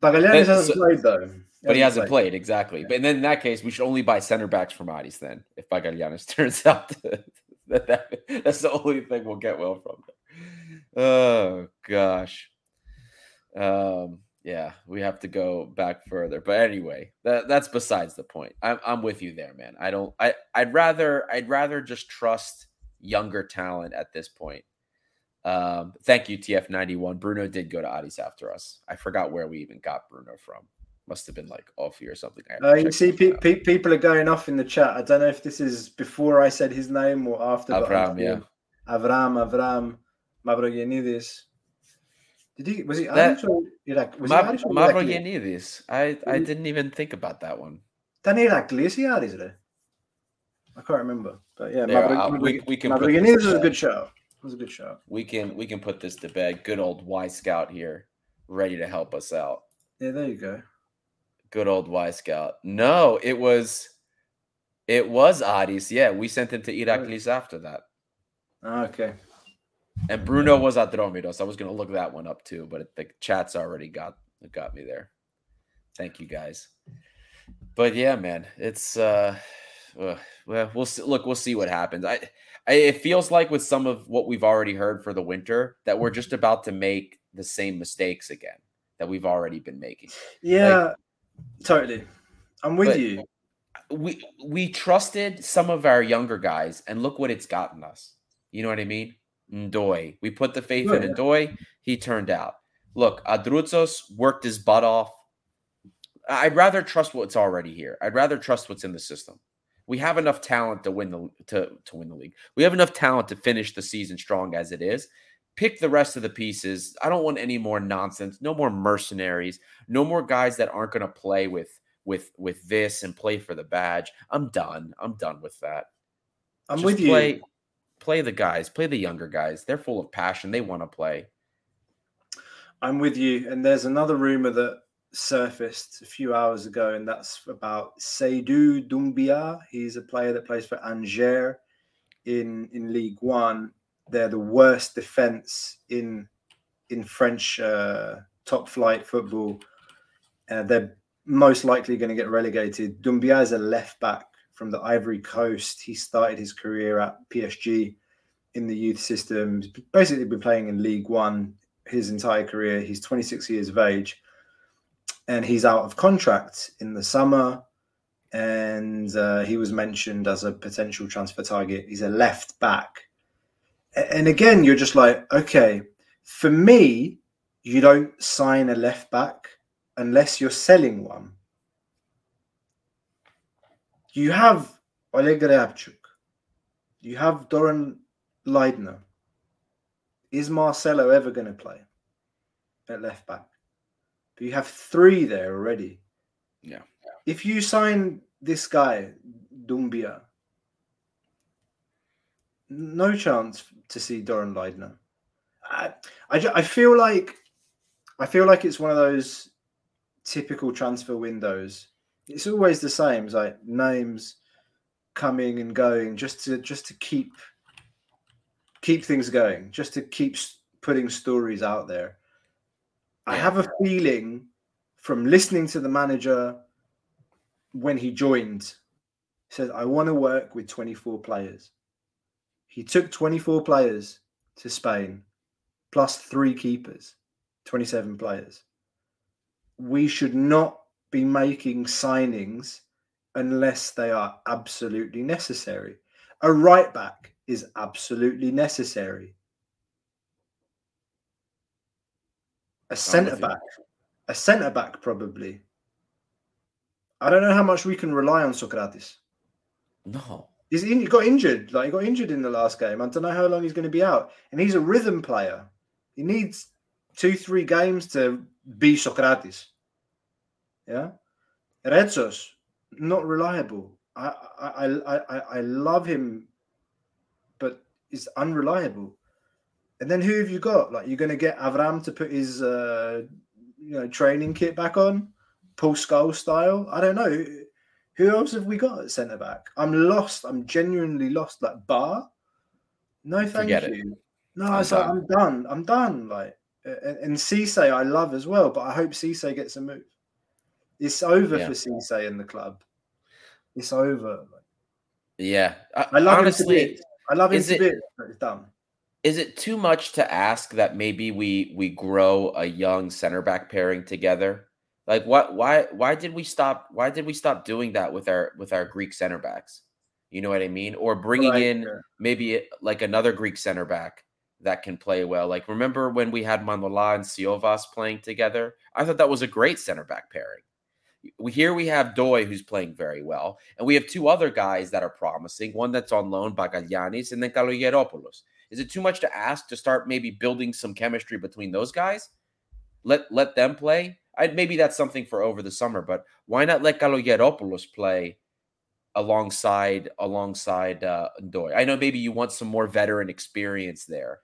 Bagaglianis hasn't so- played though. But he hasn't played exactly. But then in that case, we should only buy center backs from Aris then. If Bagaglianis turns out to, that, that that's the only thing we'll get well from. Oh gosh. Um. Yeah, we have to go back further. But anyway, that that's besides the point. I'm I'm with you there, man. I don't. I I'd rather I'd rather just trust younger talent at this point. Um, thank you, TF91. Bruno did go to Aris after us. I forgot where we even got Bruno from. Must have been like Alfie or something. I Uh, you see, pe- pe- people are going off in the chat. I don't know if this is before I said his name or after. Avram, yeah. Avram, Avram, Mavrogianidis. Did he? Was he That- or Iraq? Was he Irish or Mavro? Yanidis. I, I didn't even think about that one. Then Irakli, is he Irish? there? I can't remember, but yeah, There, Mavro- uh, we- we can put this was a good show. It was a good show. We can we can put this to bed. Good old Y Scout here, ready to help us out. Yeah, there you go. Good old Y Scout. No, it was it was Aris. Yeah, we sent him to Iraklis after that. Ah, Okay. And Bruno was at Atromitos. I was gonna look that one up too, but the chat's already got got me there. Thank you guys. But yeah, man, it's uh, well, we'll see, look. We'll see what happens. I, I, it feels like with some of what we've already heard for the winter that we're just about to make the same mistakes again that we've already been making. Yeah, totally. I'm with you. We we trusted some of our younger guys, and look what it's gotten us. You know what I mean? Ndoy. We put the faith Oh, in. Ndoy. He turned out. Look, Androutsos worked his butt off. I'd rather trust what's already here. I'd rather trust what's in the system. We have enough talent to win the to, to win the league. We have enough talent to finish the season strong as it is. Pick the rest of the pieces. I don't want any more nonsense. No more mercenaries. No more guys that aren't going to play with with with this and play for the badge. I'm done. I'm done with that. I'm Just with you. Play, the guys. Play the younger guys. They're full of passion. They want to play. I'm with you. And there's another rumor that surfaced a few hours ago, and that's about Seydou Doumbia. He's a player that plays for Angers in in League One. They're the worst defense in in French uh, top flight football. Uh, they're most likely going to get relegated. Doumbia is a left back from the Ivory Coast. He started his career at PSG in the youth system. Basically been playing in League One his entire career. He's 26 years of age, and he's out of contract in the summer. And uh, he was mentioned as a potential transfer target. He's a left back, and again, you're just like, okay, for me, you don't sign a left back unless you're selling one. You have Oleg Ryabchuk. You have Doron Leidner. Is Marcelo ever going to play at left back? But you have three there already. Yeah. If you sign this guy, Doumbia, no chance to see Doron Leidner. I, I, I feel like I feel like it's one of those typical transfer windows. It's always the same. It's like names coming and going just to just to keep keep things going, just to keep putting stories out there. I have a feeling from listening to the manager when he joined, he said, I want to work with 24 players. He took 24 players to Spain, plus three keepers, 27 players. We should not be making signings unless they are absolutely necessary. A right back is absolutely necessary. A centre back, a centre back probably. I don't know how much we can rely on Socrates. No. He's in, he got injured. Like he got injured in the last game. I don't know how long he's going to be out. And he's a rhythm player. He needs two, three games to be Socrates. Yeah, Retsos not reliable. I I I I, I love him, but he's unreliable. And then who have you got? Like you're going to get Avram to put his uh, you know training kit back on, Paul Scholes style. I don't know. Who else have we got at centre back? I'm lost. I'm genuinely lost. Like Ba, no, thank Forget it. you. No, I'm it's like, done. I'm done. I'm done. Like and, and Cisse, I love as well, but I hope Cisse gets a move. It's over Yeah. for Cisse in the club. It's over. Yeah. Uh, I love him honestly, to bits. I love him to it- bits, but it's done. is it too much to ask that maybe we we grow a young center back pairing together? Like what why why did we stop why did we stop doing that with our with our Greek center backs? You know what I mean? Or bringing Right, in maybe like another Greek center back that can play well. Like remember when we had Manola and Siovas playing together? I thought that was a great center back pairing. We here we have Doy who's playing very well, and we have two other guys that are promising. One that's on loan, Bagalianis, and then Kalogeropoulos. Is it too much to ask to start maybe building some chemistry between those guys? Let let them play. I maybe that's something for over the summer, but why not let Kalogeropoulos play alongside alongside uh, Doy? I know maybe you want some more veteran experience there.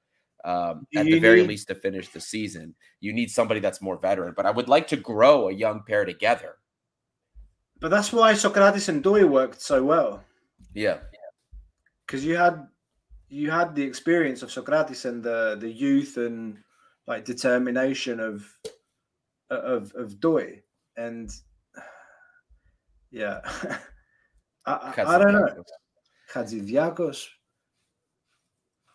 Um, at the very need- least to finish the season, you need somebody that's more veteran. But I would like to grow a young pair together. But that's why Socrates and Doy worked so well. Yeah, because you had you had the experience of Socrates and the the youth and like determination of of of Doi and yeah. I, I, I don't know. Hatzidiakos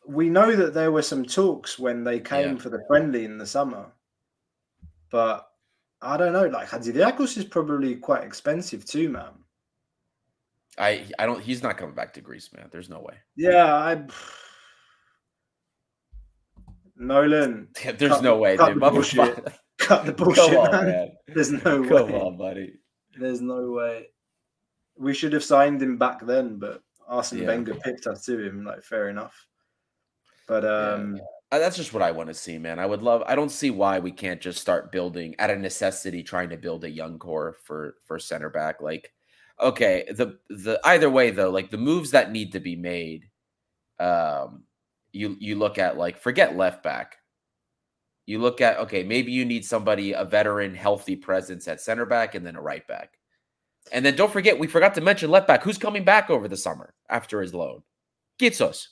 we know that there were some talks when they came Yeah. for the friendly in the summer, but I don't know. Like Hatzidiakos is probably quite expensive too, man. I I don't. He's not coming back to Greece, man. There's no way. Yeah, I. Nolan, There's Cut- no way, cut dude. the bullshit. Cut the bullshit, Come on, man. man. There's no Come way. on, buddy. There's no way. We should have signed him back then, but Arsene Yeah. Wenger picked us to him. Like, fair enough. But um, Uh, That's just what I want to see, man. I would love. I don't see why we can't just start building at a necessity, trying to build a young core for for center back. Like, okay, the the either way though, like the moves that need to be made. Um, you you look at like forget left back. You look at okay, maybe you need somebody a veteran, healthy presence at center back, and then a right back. And then don't forget, we forgot to mention left back. Who's coming back over the summer after his loan? Kitsos,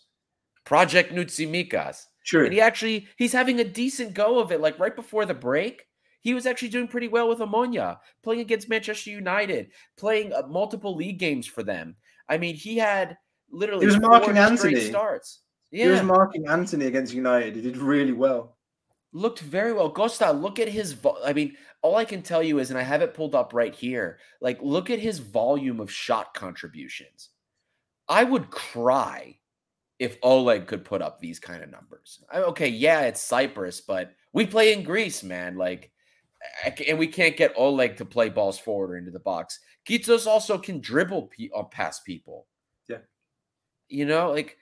Project Nutsimikas. True. And he actually he's having a decent go of it. Like right before the break, he was actually doing pretty well with Omonia, playing against Manchester United, playing uh, multiple league games for them. I mean, he had literally He was marking Antony. starts. He was marking Antony against United. He did really well. looked very well. Costa, look at his. Vo- I mean, all I can tell you is, and I have it pulled up right here. Like, look at his volume of shot contributions. I would cry if Oleg could put up these kind of numbers. I- Okay, yeah, it's Cyprus, but we play in Greece, man. Like, and we can't get Oleg to play balls forward or into the box. Kitsos also can dribble pe- uh, past people. Yeah. You know, like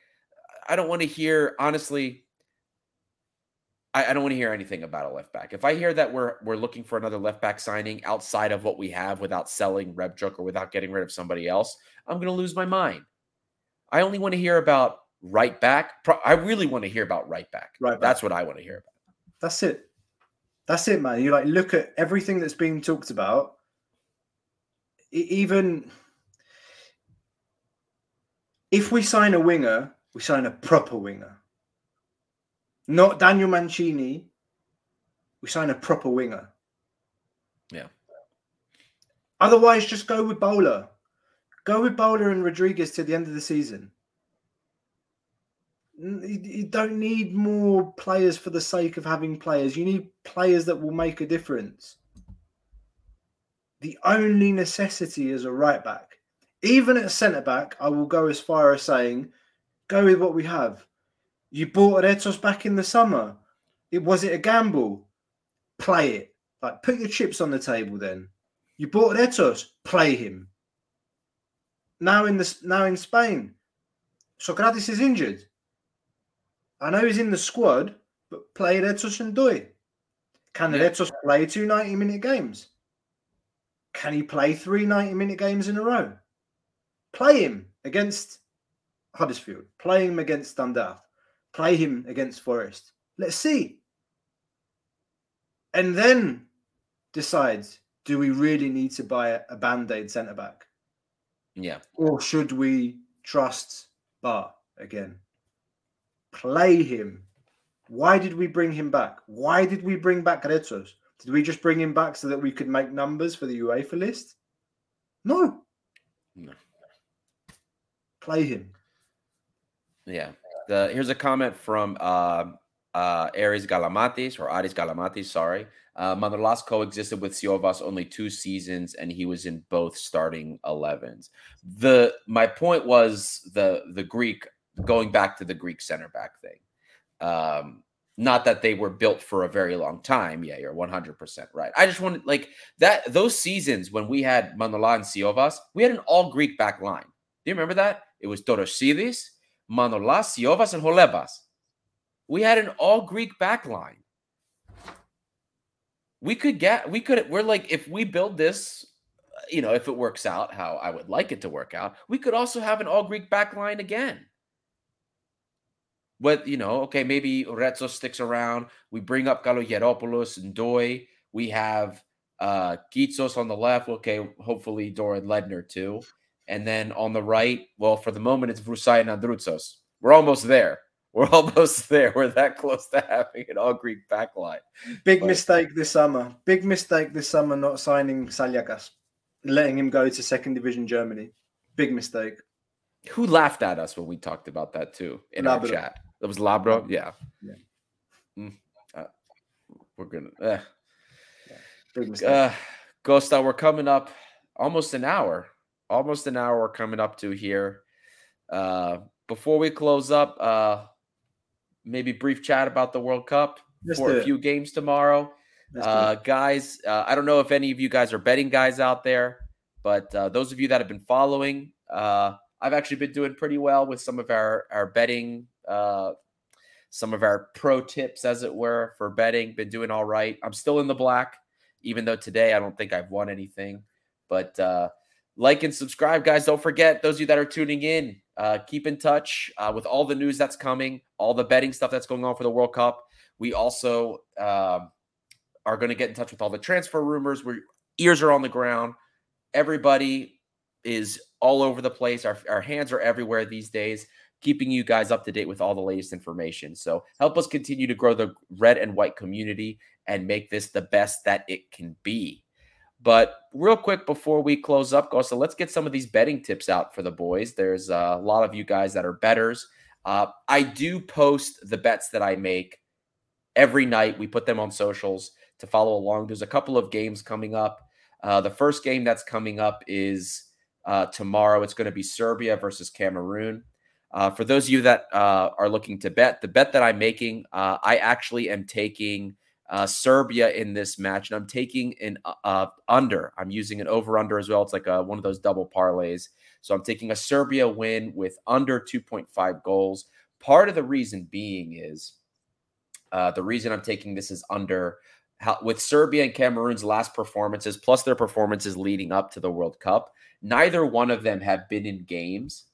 I don't want to hear honestly. I, I don't want to hear anything about a left back. If I hear that we're we're looking for another left back signing outside of what we have without selling Ryabchuk or without getting rid of somebody else, I'm going to lose my mind. I only want to hear about right back. Pro- I really want to hear about right back. Right back. That's what I want to hear about. That's it. That's it, man. You like look at everything that's being talked about. Even if we sign a winger, we sign a proper winger. Not Daniel Mancini. We sign a proper winger. Yeah. Otherwise, just go with Bowler. Go with Bowler and Rodrigues to the end of the season. You don't need more players for the sake of having players. You need players that will make a difference. The only necessity is a right back. Even at centre back, I will go as far as saying, go with what we have. You bought Retsos back in the summer. It was it a gamble? Play it. Like put your chips on the table then. You bought Retsos, play him. Now in the now in Spain, Socrates is injured. I know he's in the squad, but play Retsos and Doi. Can Yeah. Retsos play two 90 minute games? Can he play three 90 minute games in a row? Play him against Huddersfield. Play him against Standard. Play him against Forest. Let's see. And then decides do we really need to buy a, a band aid centre back? Yeah. Or should we trust Ba again? Play him. Why did we bring him back? Why did we bring back Retsos? Did we just bring him back so that we could make numbers for the UEFA list? No. No. Play him. Yeah. The here's a comment from uh uh Aries Galamatis or Aris Galamatis, sorry. Uh Manolas coexisted with Siovas only two seasons and he was in both starting 11s. The my point was the the Greek going back to the Greek center back thing. Um not that they were built for a very long time. Yeah, you're 100% right. I just wanted like that those seasons when we had Manola and Siovas, we had an all Greek back line. Do you remember that? It was Torosidis, Manolas, Siovas, and Holebas. We had an all Greek back line. We could get, we could, we're like, if we build this, you know, if it works out how I would like it to work out, we could also have an all Greek back line again. But, you know, okay, maybe Rezzo sticks around. We bring up Kalogeropoulos and Doi. We have uh Kitsos on the left. Okay, hopefully Doron Leidner too. And then on the right, well, for the moment, it's Vrusai and Androutsos. We're almost there. We're almost there. We're that close to having an all Greek backline. Big But- mistake this summer. Big mistake this summer not signing Salyakas, letting him go to second division Germany. Big mistake. Who laughed at us when we talked about that too in our chat? That was Labro. Yeah. Yeah. Mm, uh, we're gonna. Uh, Big mistake. uh, Costa, we're coming up almost an hour. Almost an hour we're coming up to here. Uh, before we close up, uh, maybe brief chat about the World Cup Let's for a few games tomorrow. Uh, guys, uh, I don't know if any of you guys are betting guys out there, but uh, those of you that have been following, uh, I've actually been doing pretty well with some of our our betting, uh, some of our pro tips, as it were, for betting. Been doing all right. I'm still in the black, even though today I don't think I've won anything. But uh, like and subscribe, guys. Don't forget those of you that are tuning in. Uh, keep in touch uh, with all the news that's coming, all the betting stuff that's going on for the World Cup. We also um are going to get in touch with all the transfer rumors. Where ears are on the ground. Everybody is all over the place. Our, our hands are everywhere these days, keeping you guys up to date with all the latest information. So help us continue to grow the red and white community and make this the best that it can be. But real quick before we close up, Costa, let's get some of these betting tips out for the boys. There's a lot of you guys that are betters. Uh, I do post the bets that I make every night. We put them on socials to follow along. There's a couple of games coming up. Uh, the first game that's coming up is uh, tomorrow. It's going to be Serbia versus Cameroon. Uh, for those of you that uh, are looking to bet, the bet that I'm making, uh, I actually am taking uh, Serbia in this match, and I'm taking an uh, under. I'm using an over under as well. It's like a, one of those double parlays. So I'm taking a Serbia win with under 2.5 goals. Part of the reason being is uh, the reason I'm taking this is under how, with Serbia and Cameroon's last performances, plus their performances leading up to the World Cup. Neither one of them have been in games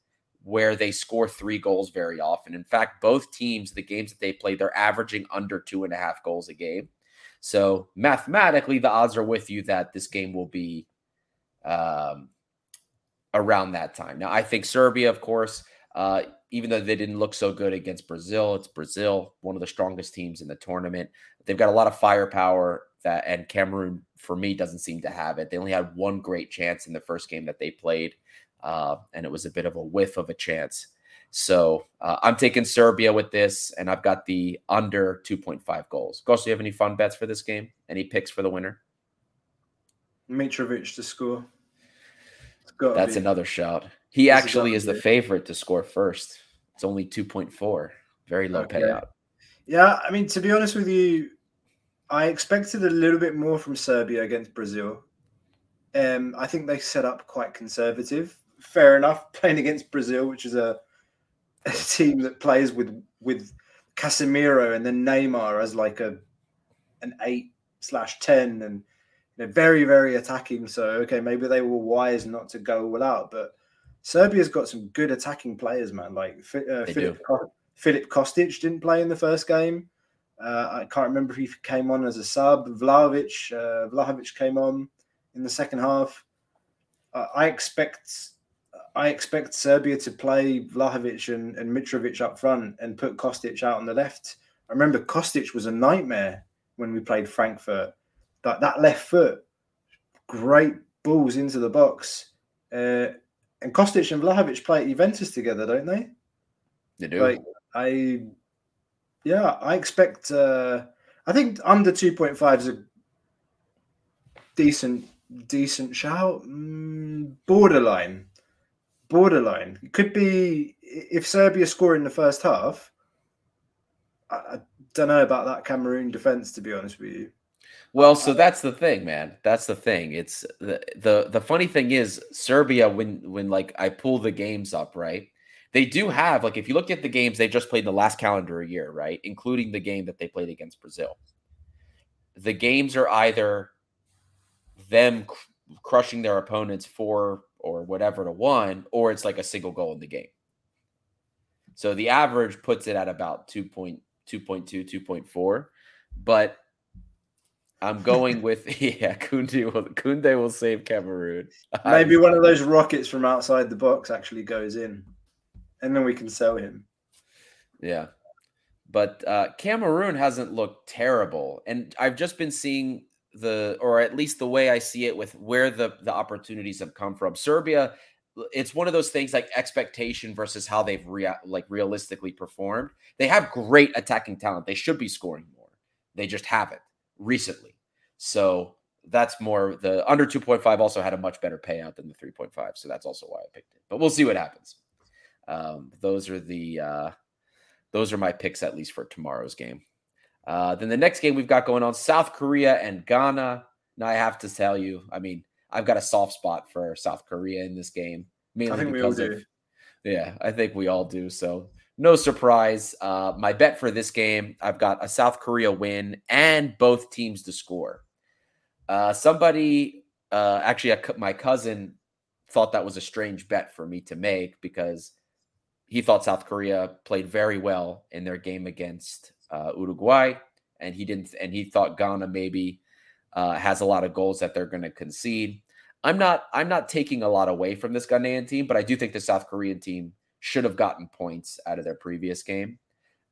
where they score three goals very often. In fact, both teams, the games that they play, they're averaging under two and a half goals a game. So mathematically, the odds are with you that this game will be um, around that time. Now, I think Serbia, of course, uh, even though they didn't look so good against Brazil, it's Brazil, one of the strongest teams in the tournament. They've got a lot of firepower that, and Cameroon, for me, doesn't seem to have it. They only had one great chance in the first game that they played, uh, and it was a bit of a whiff of a chance. So uh, I'm taking Serbia with this, and I've got the under 2.5 goals. Gosh, do you have any fun bets for this game? Any picks for the winner? Mitrovic to score. That's be. another shout. He actually is the favorite to score first. It's only 2.4. Very low Okay. payout. Yeah, I mean, to be honest with you, I expected a little bit more from Serbia against Brazil. Um, I think they set up quite conservative. Fair enough, playing against Brazil, which is a, a team that plays with with Casemiro and then Neymar as like a an eight slash ten, and you know, very very attacking. So okay, maybe they were wise not to go all out, but Serbia's got some good attacking players, man. Like uh, Philip. Philip Kostic didn't play in the first game. Uh, I can't remember if he came on as a sub. Vlahovic, uh, Vlahovic came on in the second half. I expect, I expect Serbia to play Vlahovic and, and Mitrovic up front and put Kostic out on the left. I remember Kostic was a nightmare when we played Frankfurt. That that left foot, great balls into the box. Uh, and Kostic and Vlahovic play at Juventus together, don't they? They do. Like I, yeah, I expect. Uh, I think under two point five is a decent, decent shout. Mm, borderline, borderline. It could be if Serbia score in the first half. I, I don't know about that Cameroon defense, to be honest with you. Well, so that's the thing, man. That's the thing. It's the the the funny thing is Serbia when when like I pull the games up, right? They do have like if you look at the games they just played in the last calendar year, right? Including the game that they played against Brazil. The games are either them cr- crushing their opponents four or whatever to one, or it's like a single goal in the game. So the average puts it at about 2.2.2, 2.4. But I'm going with yeah, Kunde will Kunde will save Cameroon. Maybe one of those rockets from outside the box actually goes in, and then we can sell him. Yeah. But uh, Cameroon hasn't looked terrible. And I've just been seeing the, or at least the way I see it with where the, the opportunities have come from. Serbia it's one of those things like expectation versus how they've rea- like realistically performed. They have great attacking talent. They should be scoring more. They just haven't recently. So that's more the under 2.5 also had a much better payout than the 3.5. So that's also why I picked it. But we'll see what happens. Um, those are the uh, those are my picks at least for tomorrow's game. Uh, then the next game we've got going on South Korea and Ghana. Now I have to tell you, I mean, I've got a soft spot for South Korea in this game, mainly because of yeah, I think we all do. So no surprise. Uh, my bet for this game, I've got a South Korea win and both teams to score. Uh, somebody, uh, actually, a, my cousin thought that was a strange bet for me to make because he thought South Korea played very well in their game against uh, Uruguay, and he didn't, and he thought Ghana maybe uh, has a lot of goals that they're going to concede. I'm not, I'm not taking a lot away from this Ghanaian team, but I do think the South Korean team should have gotten points out of their previous game.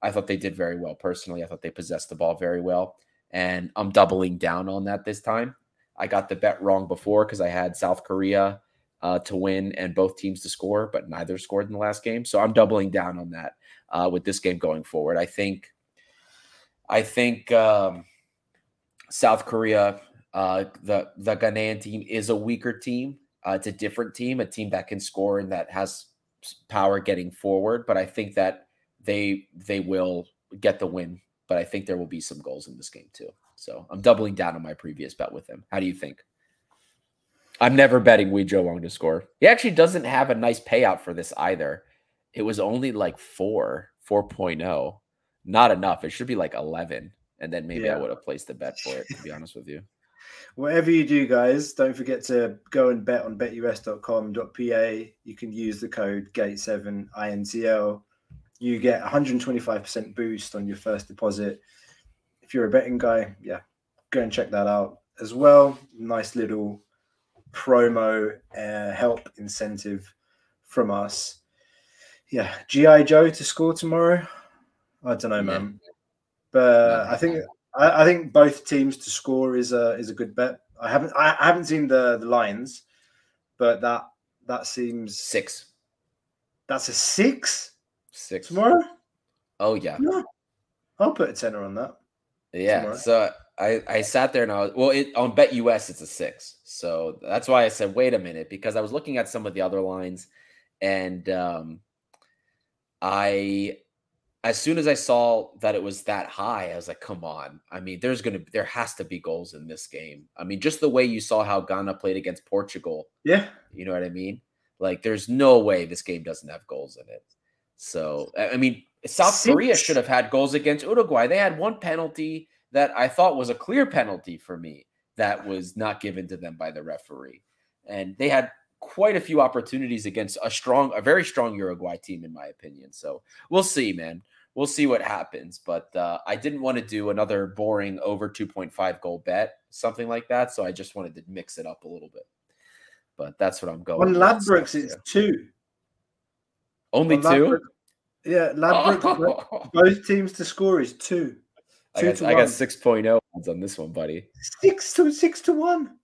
I thought they did very well personally. I thought they possessed the ball very well, and I'm doubling down on that this time. I got the bet wrong before because I had South Korea uh, to win and both teams to score, but neither scored in the last game. So I'm doubling down on that uh, with this game going forward. I think, I think um, South Korea, uh, the the Ghanaian team is a weaker team. Uh, it's a different team, a team that can score and that has power getting forward. But I think that they they will get the win. But I think there will be some goals in this game too. So I'm doubling down on my previous bet with him. How do you think? I'm never betting Ui-jo Hwang to score. He actually doesn't have a nice payout for this either. It was only like four, 4.0. Not enough. It should be like 11. And then maybe yeah. I would have placed a bet for it, to be honest with you. Whatever you do, guys, don't forget to go and bet on betus.com.pa. You can use the code GATE7INTL. You get 125% boost on your first deposit. If you're a betting guy, yeah, go and check that out as well. Nice little promo uh, help incentive from us. Yeah, GI Joe to score tomorrow. I don't know, man, but I think I, I, think both teams to score is a is a good bet. I haven't I, haven't seen the the lines, but that that seems six. That's a six. Six tomorrow. Oh yeah. yeah. I'll put a tenner on that. Yeah. Tomorrow. So I, I sat there and I was well it, on Bet US it's a six, so that's why I said wait a minute because I was looking at some of the other lines, and um, I as soon as I saw that it was that high, I was like, come on. I mean, there's gonna there has to be goals in this game. I mean, just the way you saw how Ghana played against Portugal. Yeah, you know what I mean. Like, there's no way this game doesn't have goals in it. So I mean, South Six. Korea should have had goals against Uruguay. They had one penalty that I thought was a clear penalty for me that was not given to them by the referee. And they had quite a few opportunities against a strong, a very strong Uruguay team, in my opinion. So we'll see, man. We'll see what happens. But uh, I didn't want to do another boring over 2.5 goal bet, something like that. So I just wanted to mix it up a little bit. But that's what I'm going. On Ladbrokes, it's two. Only On two. Ladbrokes, yeah, Ladbrokes. both teams to score is two. I got, I got 6.0 on this one, buddy. Six to six to one.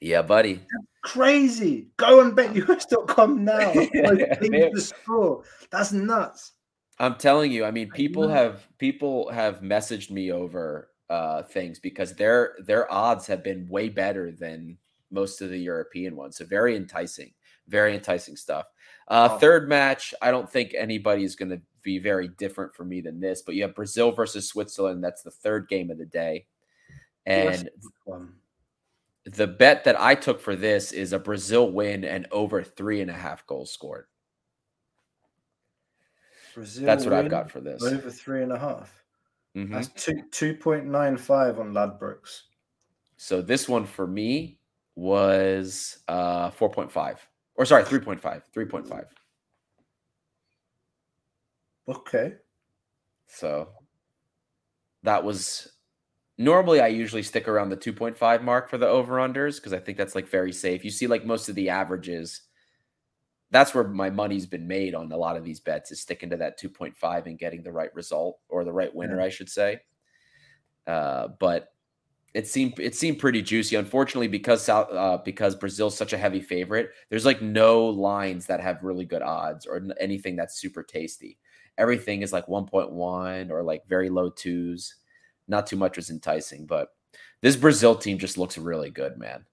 Yeah, buddy. That's crazy. Go on betus.com now. the score. That's nuts. I'm telling you, I mean, people have people have messaged me over uh things because their their odds have been way better than most of the European ones. So very enticing, very enticing stuff. Uh, oh. Third match, I don't think anybody's going to be very different for me than this. But you have Brazil versus Switzerland. That's the third game of the day. And the bet that I took for this is a Brazil win and over three and a half goals scored. Brazil That's what I've got for this. Over three and a half. Mm-hmm. That's two two point nine five on Ladbrokes. So this one for me was uh 4.5 or sorry 3.5 3.5 Okay. So that was normally I usually stick around the 2.5 mark for the over unders because I think that's like very safe. You see, like most of the averages, that's where my money's been made on a lot of these bets is sticking to that 2.5 and getting the right result or the right winner, yeah. I should say. Uh, but it seemed it seemed pretty juicy. Unfortunately, because South uh, because Brazil's such a heavy favorite, there's like no lines that have really good odds or anything that's super tasty. Everything is like 1.1 or like very low twos. Not too much was enticing, but this Brazil team just looks really good, man.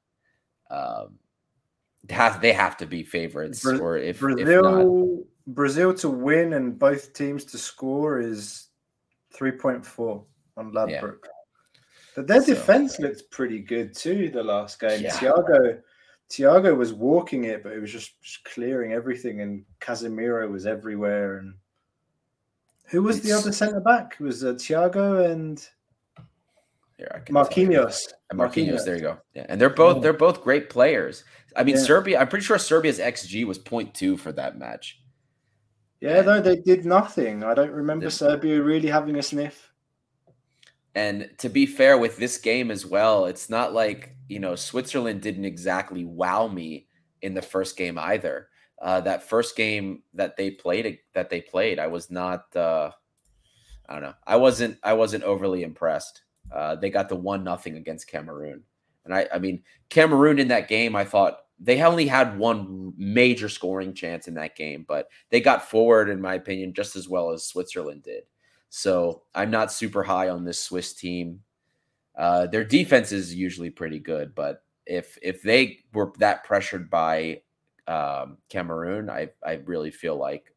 Um, have, they have to be favorites, Bra- or if, if Brazil not, Brazil to win and both teams to score is 3.4 on Ladbroke. But their So- defense looked pretty good too the last game. Yeah. Thiago Thiago was walking it, but it was just, just clearing everything, and Casemiro was everywhere. And who was the other centre back? It was uh, Thiago and Here, I can. Marquinhos. And Marquinhos, there you go. Yeah, and they're both Yeah. they're both great players. I mean, Yeah. Serbia. I'm pretty sure Serbia's xG was 0.2 for that match. Yeah, though they did nothing. I don't remember They- Serbia really having a sniff. And to be fair with this game as well, it's not like you know Switzerland didn't exactly wow me in the first game either. Uh, that first game that they played that they played, I was not. Uh, I don't know. I wasn't. I wasn't overly impressed. Uh, they got the one nothing against Cameroon, and I. I mean, Cameroon in that game, I thought they only had one major scoring chance in that game, but they got forward, in my opinion, just as well as Switzerland did. So I'm not super high on this Swiss team. Uh, their defense is usually pretty good, but if if they were that pressured by um, Cameroon, I I really feel like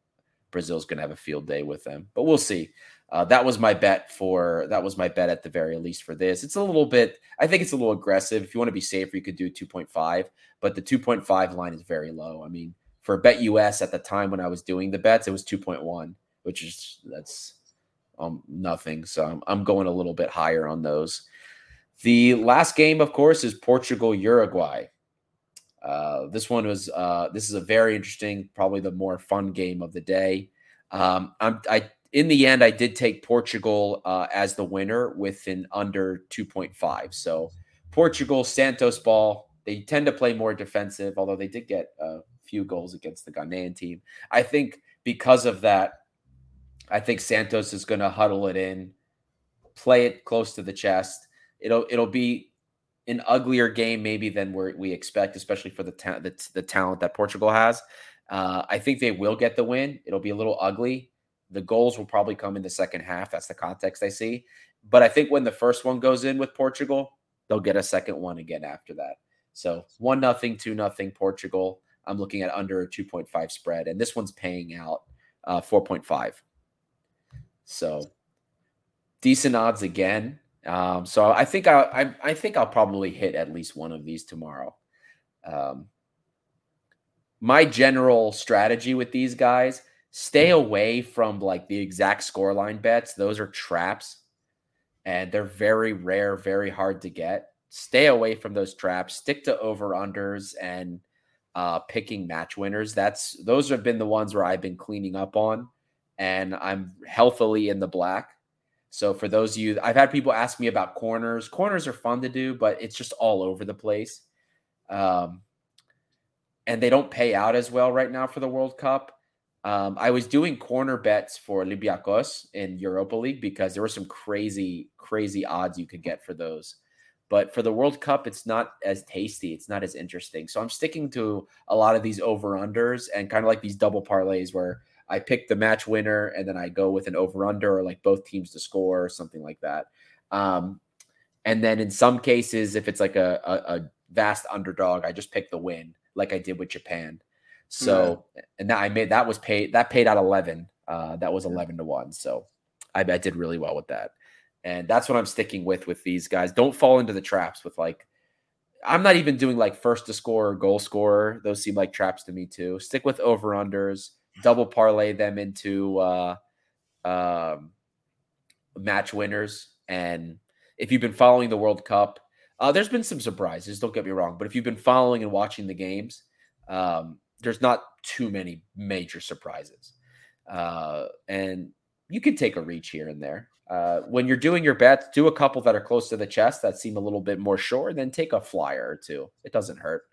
Brazil's going to have a field day with them. But we'll see. Uh, that was my bet for that was my bet at the very least for this. It's a little bit. I think it's a little aggressive. If you want to be safer, you could do 2.5, but the 2.5 line is very low. I mean, for Bet US at the time when I was doing the bets, it was 2.1, which is that's um nothing. So I'm, I'm going a little bit higher on those. The last game, of course, is Portugal Uruguay. Uh, this one was uh, this is a very interesting, probably the more fun game of the day. Um, I'm I in the end I did take Portugal uh, as the winner with an under 2.5. So Portugal Santos ball. They tend to play more defensive, although they did get a few goals against the Ghanaian team. I think because of that, I think Santos is going to huddle it in, play it close to the chest. It'll it'll be an uglier game maybe than we we expect, especially for the ta- the, the talent that Portugal has. Uh, I think they will get the win. It'll be a little ugly. The goals will probably come in the second half. That's the context I see. But I think when the first one goes in with Portugal, they'll get a second one again after that. So one nothing, two nothing Portugal. I'm looking at under a 2.5 spread, and this one's paying out uh, 4.5. So decent odds again. Um, so I think I, I I think I'll probably hit at least one of these tomorrow. Um, my general strategy with these guys: stay away from like the exact scoreline bets. Those are traps, and they're very rare, very hard to get. Stay away from those traps. Stick to over unders and uh, picking match winners. That's those have been the ones where I've been cleaning up on, and I'm healthily in the black. So for those of you, I've had people ask me about corners. Corners are fun to do, but it's just all over the place. Um, and they don't pay out as well right now for the World Cup. Um, I was doing corner bets for Olympiacos in Europa League because there were some crazy, crazy odds you could get for those. But for the World Cup, it's not as tasty. It's not as interesting. So I'm sticking to a lot of these over unders and kind of like these double parlays where I pick the match winner and then I go with an over under or like both teams to score or something like that. Um, and then in some cases, if it's like a, a, a vast underdog, I just pick the win, like I did with Japan. So and that I made that was paid that paid out eleven. Uh, that was eleven to one. So I, I did really well with that, and that's what I'm sticking with with these guys. Don't fall into the traps with like. I'm not even doing like first to score or goal scorer. Those seem like traps to me too. Stick with over unders double parlay them into uh, um, match winners. And if you've been following the World Cup, uh, there's been some surprises. Don't get me wrong, but if you've been following and watching the games, um, there's not too many major surprises, uh, and you can take a reach here and there. Uh, when you're doing your bets, do a couple that are close to the chest that seem a little bit more sure, then take a flyer or two. It doesn't hurt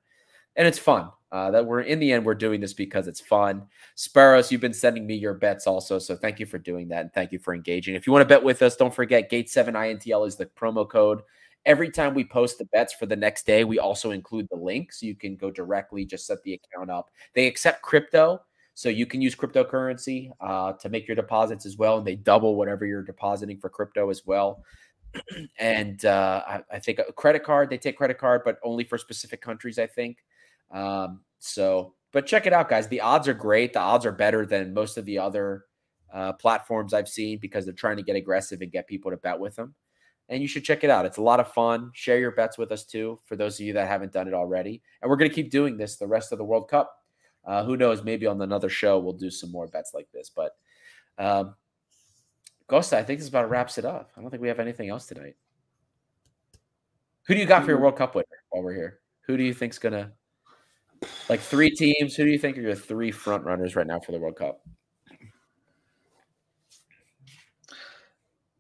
and it's fun. Uh, that we're in the end, we're doing this because it's fun. Sparrows, you've been sending me your bets also, so thank you for doing that and thank you for engaging. If you want to bet with us, don't forget Gate Seven INTL is the promo code, Every time we post the bets for the next day, we also include the link so you can go directly, just set the account up. They accept crypto, so you can use cryptocurrency uh, to make your deposits as well, and they double whatever you're depositing for crypto as well. and uh, I, I, think a credit card, they take credit card, but only for specific countries, I think. Um, so, but check it out, guys. The odds are great. The odds are better than most of the other uh, platforms I've seen because they're trying to get aggressive and get people to bet with them. And you should check it out. It's a lot of fun. Share your bets with us too, for those of you that haven't done it already. And we're going to keep doing this the rest of the World Cup. Uh, who knows? Maybe on another show we'll do some more bets like this. But um, Costa, I think this about wraps it up. I don't think we have anything else tonight. Who do you got for your World Cup winner while we're here? Who do you think's gonna like three teams? Who do you think are your three front runners right now for the World Cup?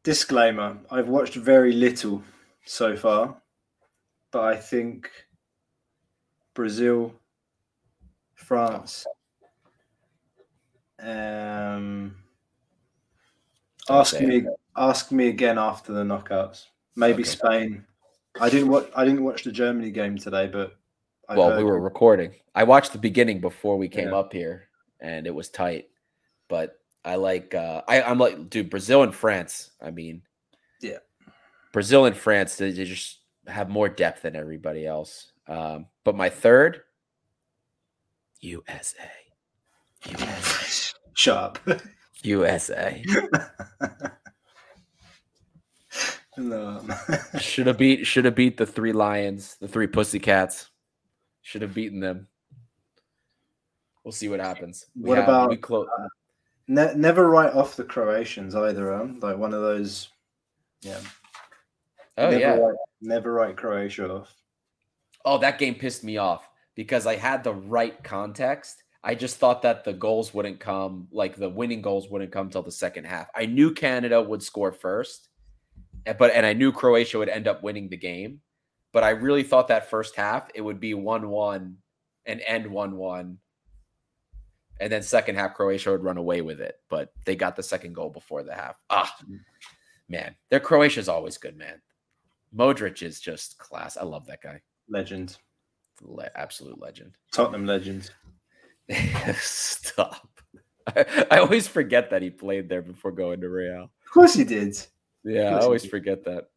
Disclaimer: I've watched very little so far, but I think Brazil, France, um, ask me, ask me again after the knockouts. Maybe okay. Spain. I didn't watch. I didn't watch the Germany game today, but I well, we were recording. I watched the beginning before we came yeah. up here, and it was tight. But I like. uh I, I'm like, dude, Brazil and France. I mean, yeah, Brazil and France. They, they just have more depth than everybody else. Um, but my third, USA. USA. Shut up. USA. no. should have beat should have beat the three lions, the three pussycats. Should have beaten them. We'll see what happens. We what have, about we clo- uh, ne- never write off the Croatians either, um? Like one of those yeah. Oh never yeah. Write, never write Croatia off. Oh, that game pissed me off because I had the right context I just thought that the goals wouldn't come, like the winning goals wouldn't come till the second half. I knew Canada would score first, eh, but and I knew Croatia would end up winning the game. But I really thought that first half it would be one-one and end one-one, and then second half Croatia would run away with it. But they got the second goal before the half. Ah, man, their Croatia's always good, man. Modric is just class. I love that guy. Legend. Le- absolute legend. Tottenham legend. Stop. I, I, always forget that he played there before going to Real. Of course he did. Yeah, I always forget that.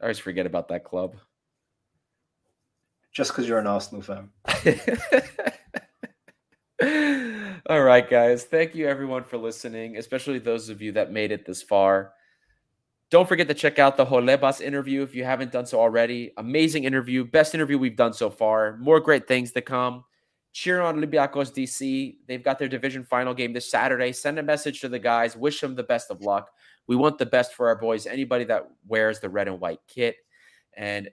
I always forget about that club. Just because you're an Arsenal fan. All right, guys. Thank you everyone for listening, especially those of you that made it this far. Don't forget to check out the Holebas interview if you haven't done so already. Amazing interview, best interview we've done so far. More great things to come cheer on Olympiacos DC. They've got their division final game this Saturday. Send a message to the guys. Wish them the best of luck. We want the best for our boys, anybody that wears the red and white kit. And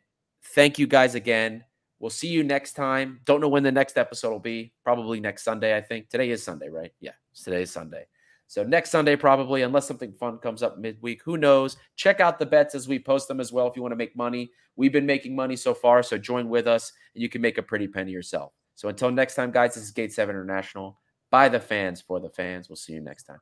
thank you guys again. We'll see you next time. Don't know when the next episode will be. Probably next Sunday, I think. Today is Sunday, right? Yeah, today is Sunday. So next Sunday, probably, unless something fun comes up midweek. Who knows? Check out the bets as we post them as well if you want to make money. We've been making money so far, so join with us and you can make a pretty penny yourself. So until next time, guys, this is Gate 7 International. By the fans, for the fans. We'll see you next time.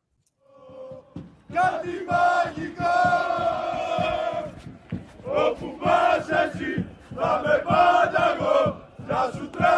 Brasil